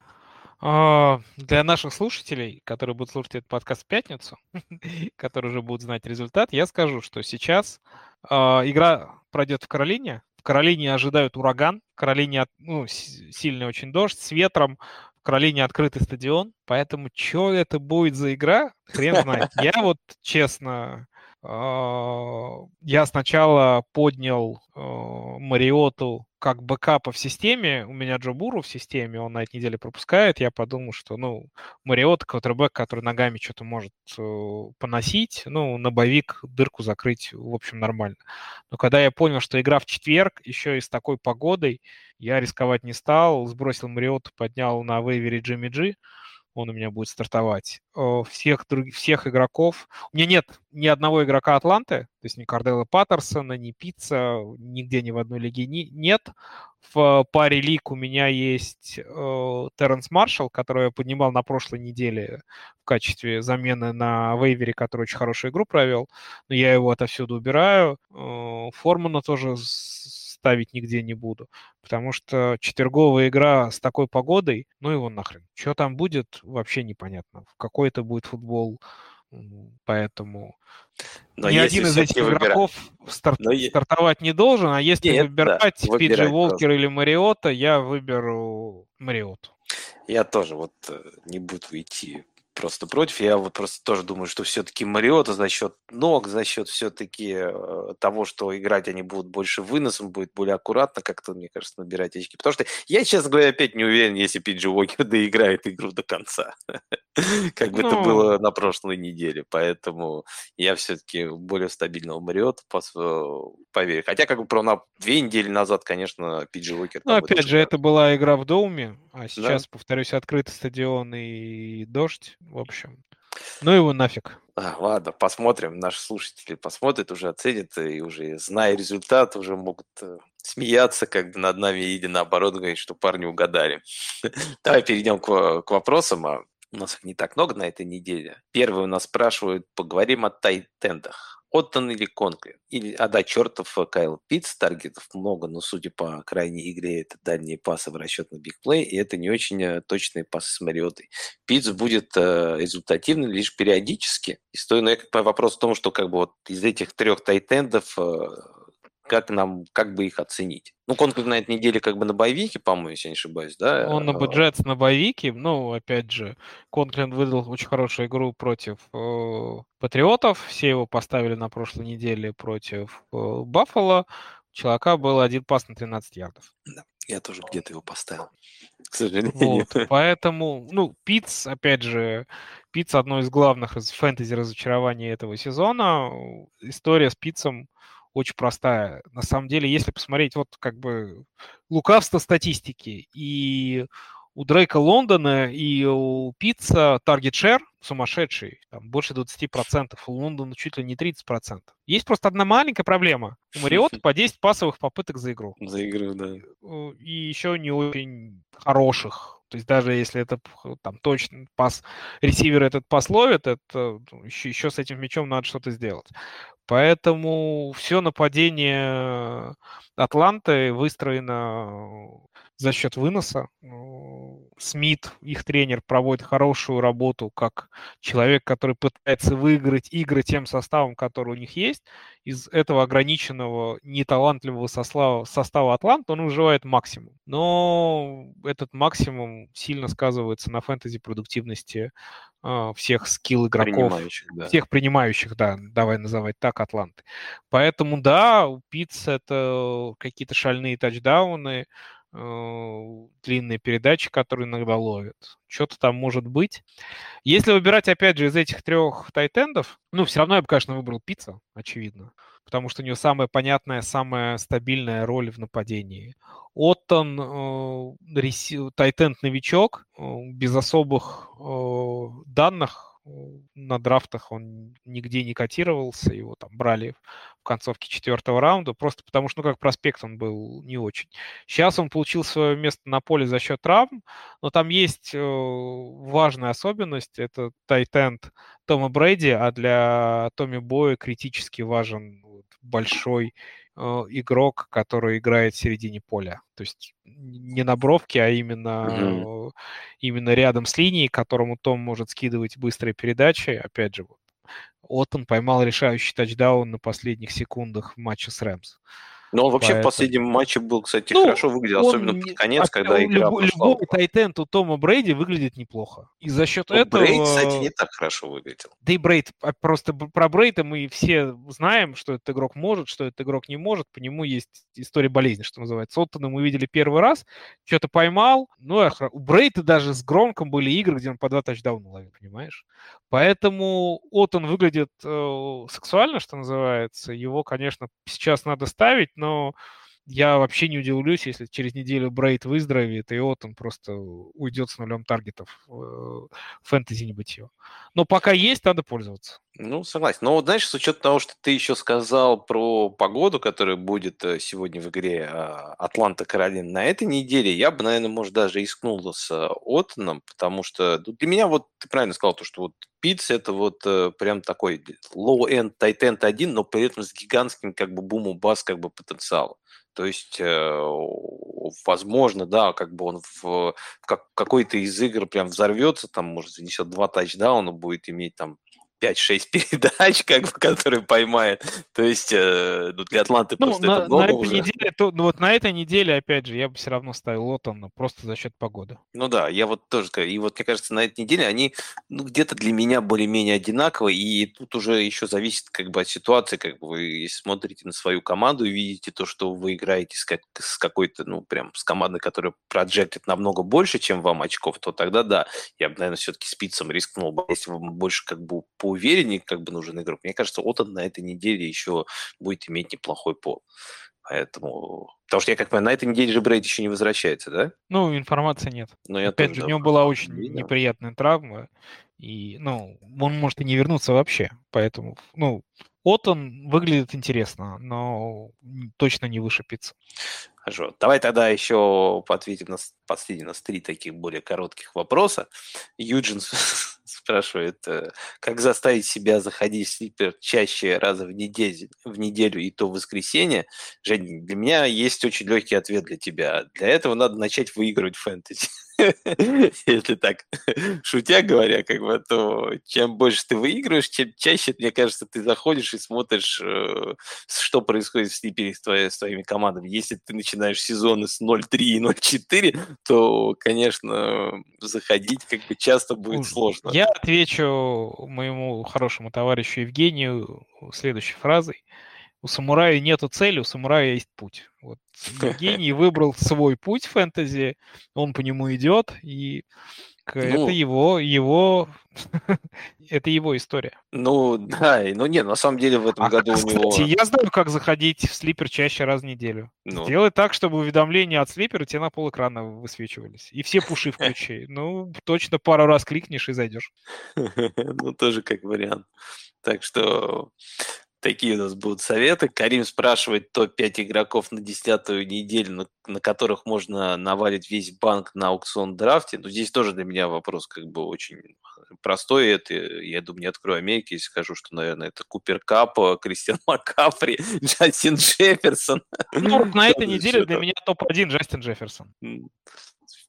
А, для наших слушателей, которые будут слушать этот подкаст в пятницу, которые уже будут знать результат, я скажу, что сейчас а, игра пройдет в Каролине. В Каролине ожидают ураган. В Каролине ну, сильный очень дождь с ветром. В Каролине открытый стадион. Поэтому что это будет за игра, хрен знает. Я вот, честно, я сначала поднял а, Мариоту как бэкапа в системе. У меня Джо Буру в системе, он на этой неделе пропускает. Я подумал, что, ну, Мариота, квотербек, который ногами что-то может э, поносить, ну, на боевик дырку закрыть, в общем, нормально. Но когда я понял, что игра в четверг, еще и с такой погодой, я рисковать не стал, сбросил Мариоту, поднял на вейвере Джимми Джи он у меня будет стартовать. Всех, других, всех игроков... У меня нет ни одного игрока Атланты, то есть ни Карделла Паттерсона, ни Пицца, нигде ни в одной лиге ни, нет. В паре лиг у меня есть э, Терренс Маршалл, который я поднимал на прошлой неделе в качестве замены на Вейвере, который очень хорошую игру провел. Но я его отовсюду убираю. Э, Формана тоже ставить нигде не буду. Потому что четверговая игра с такой погодой, ну его нахрен. Что там будет, вообще непонятно. Какой это будет футбол, поэтому Но ни один из этих игроков старт, Но... стартовать не должен, а если Нет, выбирать да, Пиджи Волкер или Мариота, я выберу Мариоту. Я тоже вот э, не буду идти просто против. Я вот просто тоже думаю, что все-таки Мариота за счет ног, за счет все-таки э, того, что играть они будут больше выносом, будет более аккуратно как-то, мне кажется, набирать очки. Потому что я, честно говоря, опять не уверен, если Пиджи Уокер доиграет игру до конца. Как бы это ну. было на прошлой неделе. Поэтому я все-таки более стабильного Мариота э, поверю. Хотя как бы про на две недели назад, конечно, Пиджи Уокер... Ну, опять же, это была игра в Доуме, а сейчас, повторюсь, открытый стадион и дождь в общем. Ну его нафиг. А, ладно, посмотрим. Наши слушатели посмотрят, уже оценят, и уже, зная результат, уже могут э, смеяться как бы над нами или наоборот говорить, что парни угадали. Давай перейдем к, к вопросам. А у нас их не так много на этой неделе. Первый у нас спрашивают, поговорим о тайтендах. Оттон или Конкли? Или, а да, чертов Кайл Питц, таргетов много, но судя по крайней игре, это дальние пасы в расчет на бигплей, и это не очень э, точные пасы с Мариотой. Питц будет э, результативным лишь периодически. И стоит, ну, я как вопрос в том, что как бы вот из этих трех тайтендов э, как нам, как бы их оценить. Ну, Конклив на этой неделе как бы на боевике, по-моему, если я не ошибаюсь, да? Он на бюджет на боевике, ну, опять же, Конклин выдал очень хорошую игру против э, Патриотов, все его поставили на прошлой неделе против э, Баффало, у Человека был один пас на 13 ярдов. Да, я тоже где-то его поставил, к сожалению. Вот, поэтому, ну, Питц, опять же, Питц одно из главных фэнтези разочарований этого сезона. История с Питцем очень простая. На самом деле, если посмотреть вот как бы лукавство статистики и у Дрейка Лондона и у Пицца таргет шер сумасшедший, там больше 20%, у Лондона чуть ли не 30%. Есть просто одна маленькая проблема. У Мариота по 10 пасовых попыток за игру. За игру, да. И еще не очень хороших. То есть даже если это там точно пас, ресивер этот пас ловит, это еще, ну, еще с этим мячом надо что-то сделать. Поэтому все нападение Атланты выстроено за счет выноса. Ну, Смит, их тренер, проводит хорошую работу как человек, который пытается выиграть игры тем составом, который у них есть. Из этого ограниченного, неталантливого состава, состава Атлант он выживает максимум. Но этот максимум сильно сказывается на фэнтези продуктивности э, всех скилл игроков, принимающих, да. всех принимающих, да, давай называть так, Атланты. Поэтому да, у Питц это какие-то шальные тачдауны, длинные передачи, которые иногда ловят. Что-то там может быть. Если выбирать, опять же, из этих трех тайтендов, ну, все равно я бы, конечно, выбрал пицца, очевидно. Потому что у него самая понятная, самая стабильная роль в нападении. Оттон, э, тайтенд-новичок, э, без особых э, данных, на драфтах он нигде не котировался, его там брали в концовке четвертого раунда, просто потому что, ну, как проспект он был не очень. Сейчас он получил свое место на поле за счет травм, но там есть э, важная особенность, это тайтенд Тома Брэди, а для Томми Боя критически важен большой э, игрок, который играет в середине поля. То есть не на бровке, а именно, mm-hmm. именно рядом с линией, которому Том может скидывать быстрые передачи. Опять же, вот, Оттон поймал решающий тачдаун на последних секундах в матче с Рэмс. Но он вообще Поэтому... в последнем матче был, кстати, ну, хорошо выглядел, особенно под конец, а, когда игра люб, пошла. Любой тайтенд у Тома Брейди выглядит неплохо. И за счет ну, этого... Брейд, кстати, не так хорошо выглядел. Да и Брейд, а просто про Брейда мы все знаем, что этот игрок может, что этот игрок не может. По нему есть история болезни, что называется. Оттона мы видели первый раз, что-то поймал. Ну, у Брейда даже с Громком были игры, где он по два тачдауна ловил, понимаешь? Поэтому Оттон выглядит э, сексуально, что называется. Его, конечно, сейчас надо ставить, но я вообще не удивлюсь, если через неделю Брейд выздоровеет, и вот он просто уйдет с нулем таргетов в фэнтези небытие. Но пока есть, надо пользоваться. Ну, согласен. Но вот, знаешь, с учетом того, что ты еще сказал про погоду, которая будет э, сегодня в игре а, Атланта Каролина на этой неделе, я бы, наверное, может, даже искнул с Оттоном, потому что ну, для меня, вот ты правильно сказал, то, что вот Питц это вот э, прям такой low-end, tight-end один, но при этом с гигантским как бы буму-бас как бы потенциалом. То есть, э, возможно, да, как бы он в, в какой-то из игр прям взорвется, там, может, занесет два тачдауна, будет иметь там 5-6 передач, как бы, которые поймает. То есть э, ну, для Атланты ну, просто на, это много на этой уже. Неделе, то, ну, вот на этой неделе, опять же, я бы все равно ставил Лотона просто за счет погоды. Ну да, я вот тоже. И вот, мне кажется, на этой неделе они ну, где-то для меня более-менее одинаковые. И тут уже еще зависит как бы от ситуации. Как бы вы смотрите на свою команду и видите то, что вы играете с, как, с какой-то, ну, прям с командой, которая проджектит намного больше, чем вам очков, то тогда да, я бы, наверное, все-таки спицем рискнул бы, если вам больше как бы по поувереннее как бы нужен игрок. Мне кажется, Отон на этой неделе еще будет иметь неплохой пол. Поэтому... Потому что я как понимаю, на этой неделе же Брейд еще не возвращается, да? Ну, информации нет. Но я Опять же, у него была очень видел. неприятная травма. И, ну, он может и не вернуться вообще. Поэтому, ну, Отон выглядит интересно, но точно не выше пиццы. Хорошо. Давай тогда еще ответим на последние нас три таких более коротких вопроса. Юджин спрашивает, э, как заставить себя заходить в слипер чаще раза в неделю, в неделю и то в воскресенье. Жень, для меня есть очень легкий ответ для тебя. Для этого надо начать выигрывать фэнтези. Если так, шутя говоря, как бы, то чем больше ты выигрываешь, чем чаще, мне кажется, ты заходишь и смотришь, э, что происходит в слипере с, твоей, с твоими командами. Если ты начинаешь сезоны с 0-3 и 0-4, то, конечно, заходить как бы часто будет сложно. Я отвечу моему хорошему товарищу Евгению следующей фразой. У самурая нету цели, у самурая есть путь. Вот Евгений выбрал свой путь фэнтези, он по нему идет, и ну, это его, его, это его история. Ну, да, ну нет, на самом деле в этом а, году кстати, у него... я знаю, как заходить в слипер чаще раз в неделю. Ну. Сделай так, чтобы уведомления от слипера тебе на пол экрана высвечивались. И все пуши включи. Ну, точно пару раз кликнешь и зайдешь. Ну, тоже как вариант. Так что Такие у нас будут советы. Карим спрашивает топ-5 игроков на десятую неделю, на, на которых можно навалить весь банк на аукцион драфте. Но здесь тоже для меня вопрос как бы очень простой. Это, я думаю, не открою Америки, если скажу, что, наверное, это Купер Кап, Кристиан Маккафри, Джастин Джефферсон. Ну, на этой неделе для меня топ-1 Джастин Джефферсон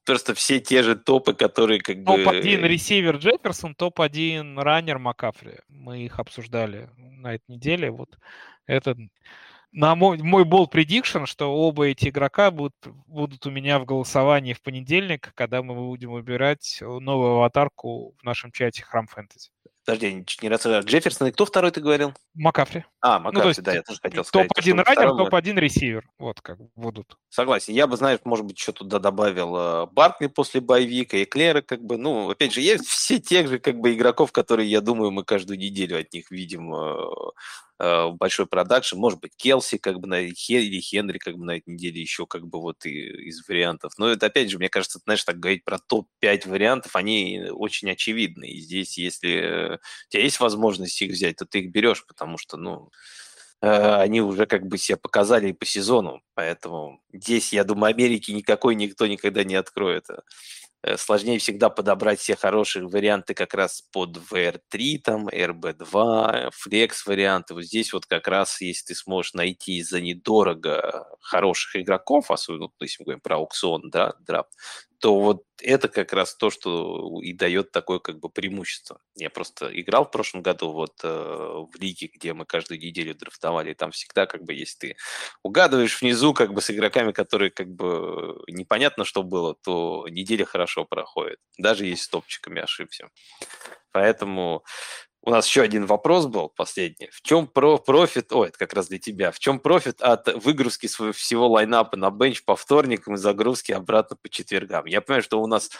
просто все те же топы, которые как топ бы... Топ-1 ресивер Джефферсон, топ-1 раннер Макафри. Мы их обсуждали на этой неделе. Вот это на мой, мой болт предикшн, что оба эти игрока будут, будут у меня в голосовании в понедельник, когда мы будем выбирать новую аватарку в нашем чате Храм Фэнтези. Подожди, не раз. Джефферсон и кто второй ты говорил? Макафри. А, Макафри, ну, то есть, да, я тоже хотел сказать. Топ-1 раннер, топ-1 ресивер. Вот как будут. Согласен. Я бы, знаешь, может быть, еще туда добавил э, Баркли после боевика, и Клера, как бы, ну, опять же, есть все тех же, как бы, игроков, которые, я думаю, мы каждую неделю от них видим э, большой продакшн, может быть, Келси, как бы, на, или Хенри, как бы, на этой неделе еще, как бы, вот и, из вариантов. Но это, опять же, мне кажется, знаешь, так говорить про топ-5 вариантов, они очень очевидны. И здесь, если у тебя есть возможность их взять, то ты их берешь, потому что, ну, они уже как бы себя показали по сезону, поэтому здесь, я думаю, Америки никакой никто никогда не откроет. Э, сложнее всегда подобрать все хорошие варианты как раз под VR3, там, RB2, Flex варианты. Вот здесь вот как раз, если ты сможешь найти за недорого хороших игроков, особенно, если мы говорим про аукцион, да, драфт, то вот это как раз то, что и дает такое как бы преимущество. Я просто играл в прошлом году вот э, в лиге, где мы каждую неделю драфтовали, и там всегда как бы, если ты угадываешь внизу как бы с игроками, которые как бы непонятно, что было, то неделя хорошо проходит, даже если с топчиками ошибся. Поэтому у нас еще один вопрос был последний. В чем про профит, ой, это как раз для тебя, в чем профит от выгрузки своего всего лайнапа на бенч по вторникам и загрузки обратно по четвергам? Я понимаю, что у нас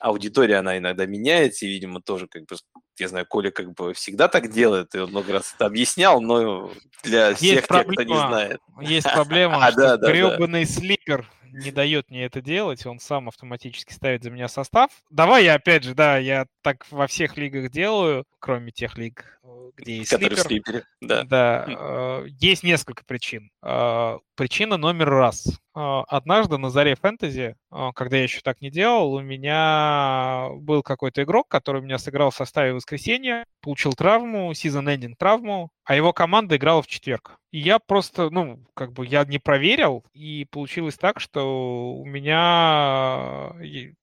аудитория, она иногда меняется, и, видимо, тоже, как бы, я знаю, Коля как бы всегда так делает, и он много раз это объяснял, но для всех есть тех, кто не знает. Есть проблема, а, что гребаный слипер не дает мне это делать, он сам автоматически ставит за меня состав. Давай я опять же, да, я так во всех лигах делаю, кроме тех лиг, где есть Которые слипер. Да. да э, есть несколько причин. Э, причина номер раз. Однажды на заре фэнтези, когда я еще так не делал, у меня был какой-то игрок, который у меня сыграл в составе воскресенья, получил травму, season-ending травму, а его команда играла в четверг. И я просто, ну, как бы я не проверил, и получилось так, что у меня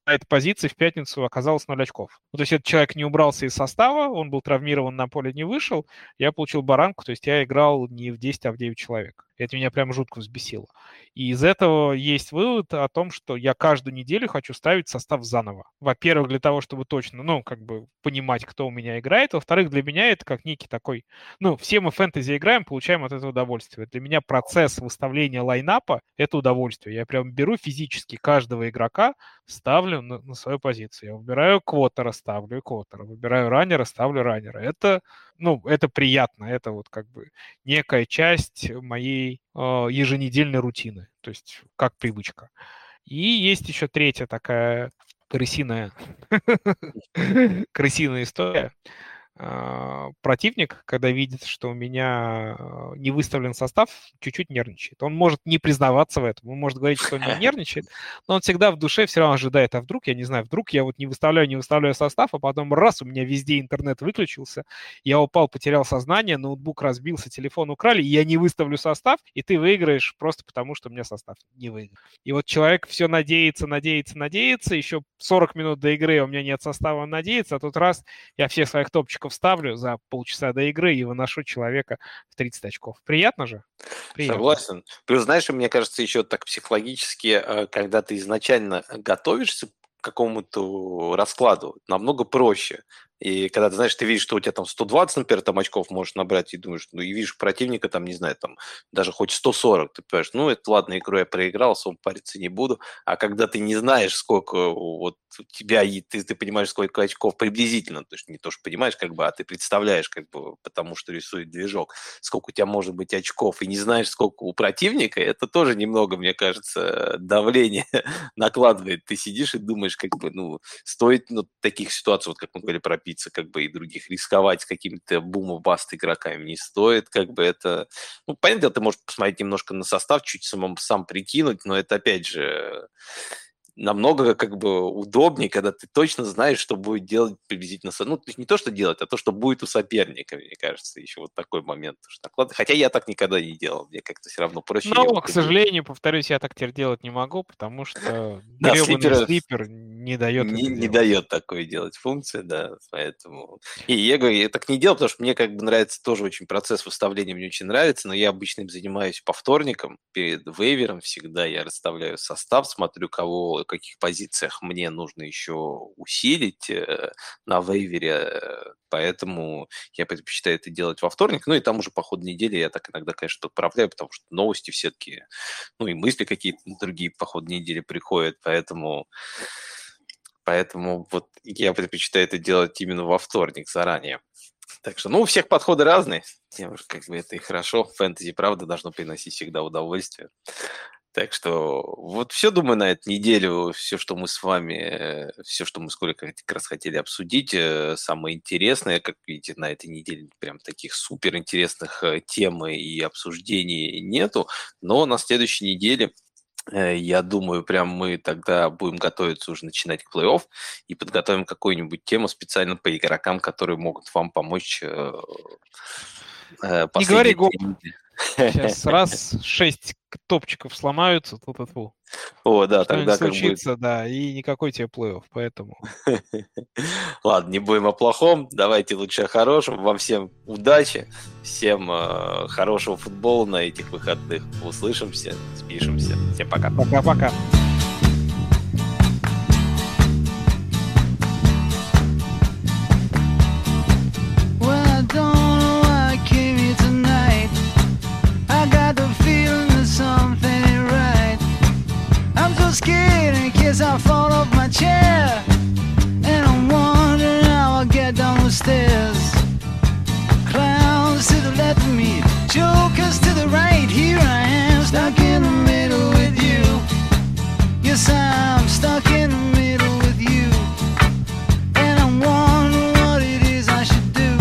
на этой позиции в пятницу оказалось 0 очков. Ну, то есть этот человек не убрался из состава, он был травмирован, на поле не вышел, я получил баранку, то есть я играл не в 10, а в 9 человек. Это меня прям жутко взбесило. И из этого есть вывод о том, что я каждую неделю хочу ставить состав заново. Во-первых, для того, чтобы точно, ну, как бы понимать, кто у меня играет. Во-вторых, для меня это как некий такой... Ну, все мы фэнтези играем, получаем от этого удовольствие. Для меня процесс выставления лайнапа — это удовольствие. Я прям беру физически каждого игрока, ставлю на, на свою позицию. Я выбираю квотера, ставлю квотера. Выбираю раннера, ставлю раннера. Это, ну, это приятно. Это вот как бы некая часть моей еженедельной рутины. То есть как привычка. И есть еще третья такая крысиная, крысиная история. А, противник, когда видит, что у меня а, не выставлен состав, чуть-чуть нервничает. Он может не признаваться в этом, он может говорить, что он не нервничает, но он всегда в душе все равно ожидает, а вдруг, я не знаю, вдруг я вот не выставляю, не выставляю состав, а потом раз, у меня везде интернет выключился, я упал, потерял сознание, ноутбук разбился, телефон украли, и я не выставлю состав, и ты выиграешь просто потому, что у меня состав не выиграл. И вот человек все надеется, надеется, надеется, еще 40 минут до игры у меня нет состава, он надеется, а тут раз я всех своих топчиков очков ставлю за полчаса до игры и выношу человека в 30 очков. Приятно же? Приятно. Согласен. Плюс, знаешь, мне кажется, еще так психологически, э, когда ты изначально готовишься к какому-то раскладу, намного проще. И когда ты знаешь, ты видишь, что у тебя там 120, например, там очков можешь набрать, и думаешь, ну и видишь противника там, не знаю, там даже хоть 140, ты понимаешь, ну это ладно, игру я проиграл, особо париться не буду. А когда ты не знаешь, сколько вот у тебя, и ты, ты понимаешь, сколько очков приблизительно, то есть не то, что понимаешь, как бы, а ты представляешь, как бы, потому что рисует движок, сколько у тебя может быть очков, и не знаешь, сколько у противника, это тоже немного, мне кажется, давление накладывает. Ты сидишь и думаешь, как бы, ну, стоит ну, таких ситуаций, вот как мы говорили про торопиться, как бы, и других рисковать какими-то бума-баст игроками не стоит, как бы это... Ну, понятно, ты можешь посмотреть немножко на состав, чуть самому сам прикинуть, но это, опять же, намного как бы удобнее, когда ты точно знаешь, что будет делать приблизительно... Ну, не то, что делать, а то, что будет у соперника, мне кажется, еще вот такой момент. Хотя я так никогда не делал, мне как-то все равно проще. Но, к сожалению, повторюсь, я так теперь делать не могу, потому что да, слипер, слипер не дает не, не дает такое делать функции, да, поэтому... И я говорю, я так не делал, потому что мне как бы нравится тоже очень процесс выставления, мне очень нравится, но я обычно им занимаюсь по вторникам, перед вейвером всегда я расставляю состав, смотрю, кого каких позициях мне нужно еще усилить э, на вейвере, поэтому я предпочитаю это делать во вторник. Ну и там уже по ходу недели я так иногда, конечно, подправляю, потому что новости все-таки, ну и мысли какие-то другие по ходу недели приходят, поэтому... Поэтому вот я предпочитаю это делать именно во вторник заранее. Так что, ну, у всех подходы разные. Тем, как бы это и хорошо. Фэнтези, правда, должно приносить всегда удовольствие. Так что вот все, думаю, на эту неделю, все, что мы с вами, все, что мы сколько как раз хотели обсудить, э, самое интересное, как видите, на этой неделе прям таких супер интересных э, тем и обсуждений нету, но на следующей неделе э, я думаю, прям мы тогда будем готовиться уже начинать к плей-офф и подготовим какую-нибудь тему специально по игрокам, которые могут вам помочь. Не говори гоп. Сейчас раз шесть топчиков сломаются, тут -ту. О, да, Что тогда случится, будет... да, и никакой тебе плей поэтому. Ладно, не будем о плохом, давайте лучше о хорошем. Вам всем удачи, всем э, хорошего футбола на этих выходных. Услышимся, спишемся. Всем пока. Пока-пока. here I am stuck in the middle with you. Yes, I'm stuck in the middle with you. And I'm what it is I should do.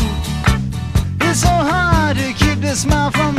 It's so hard to keep smile from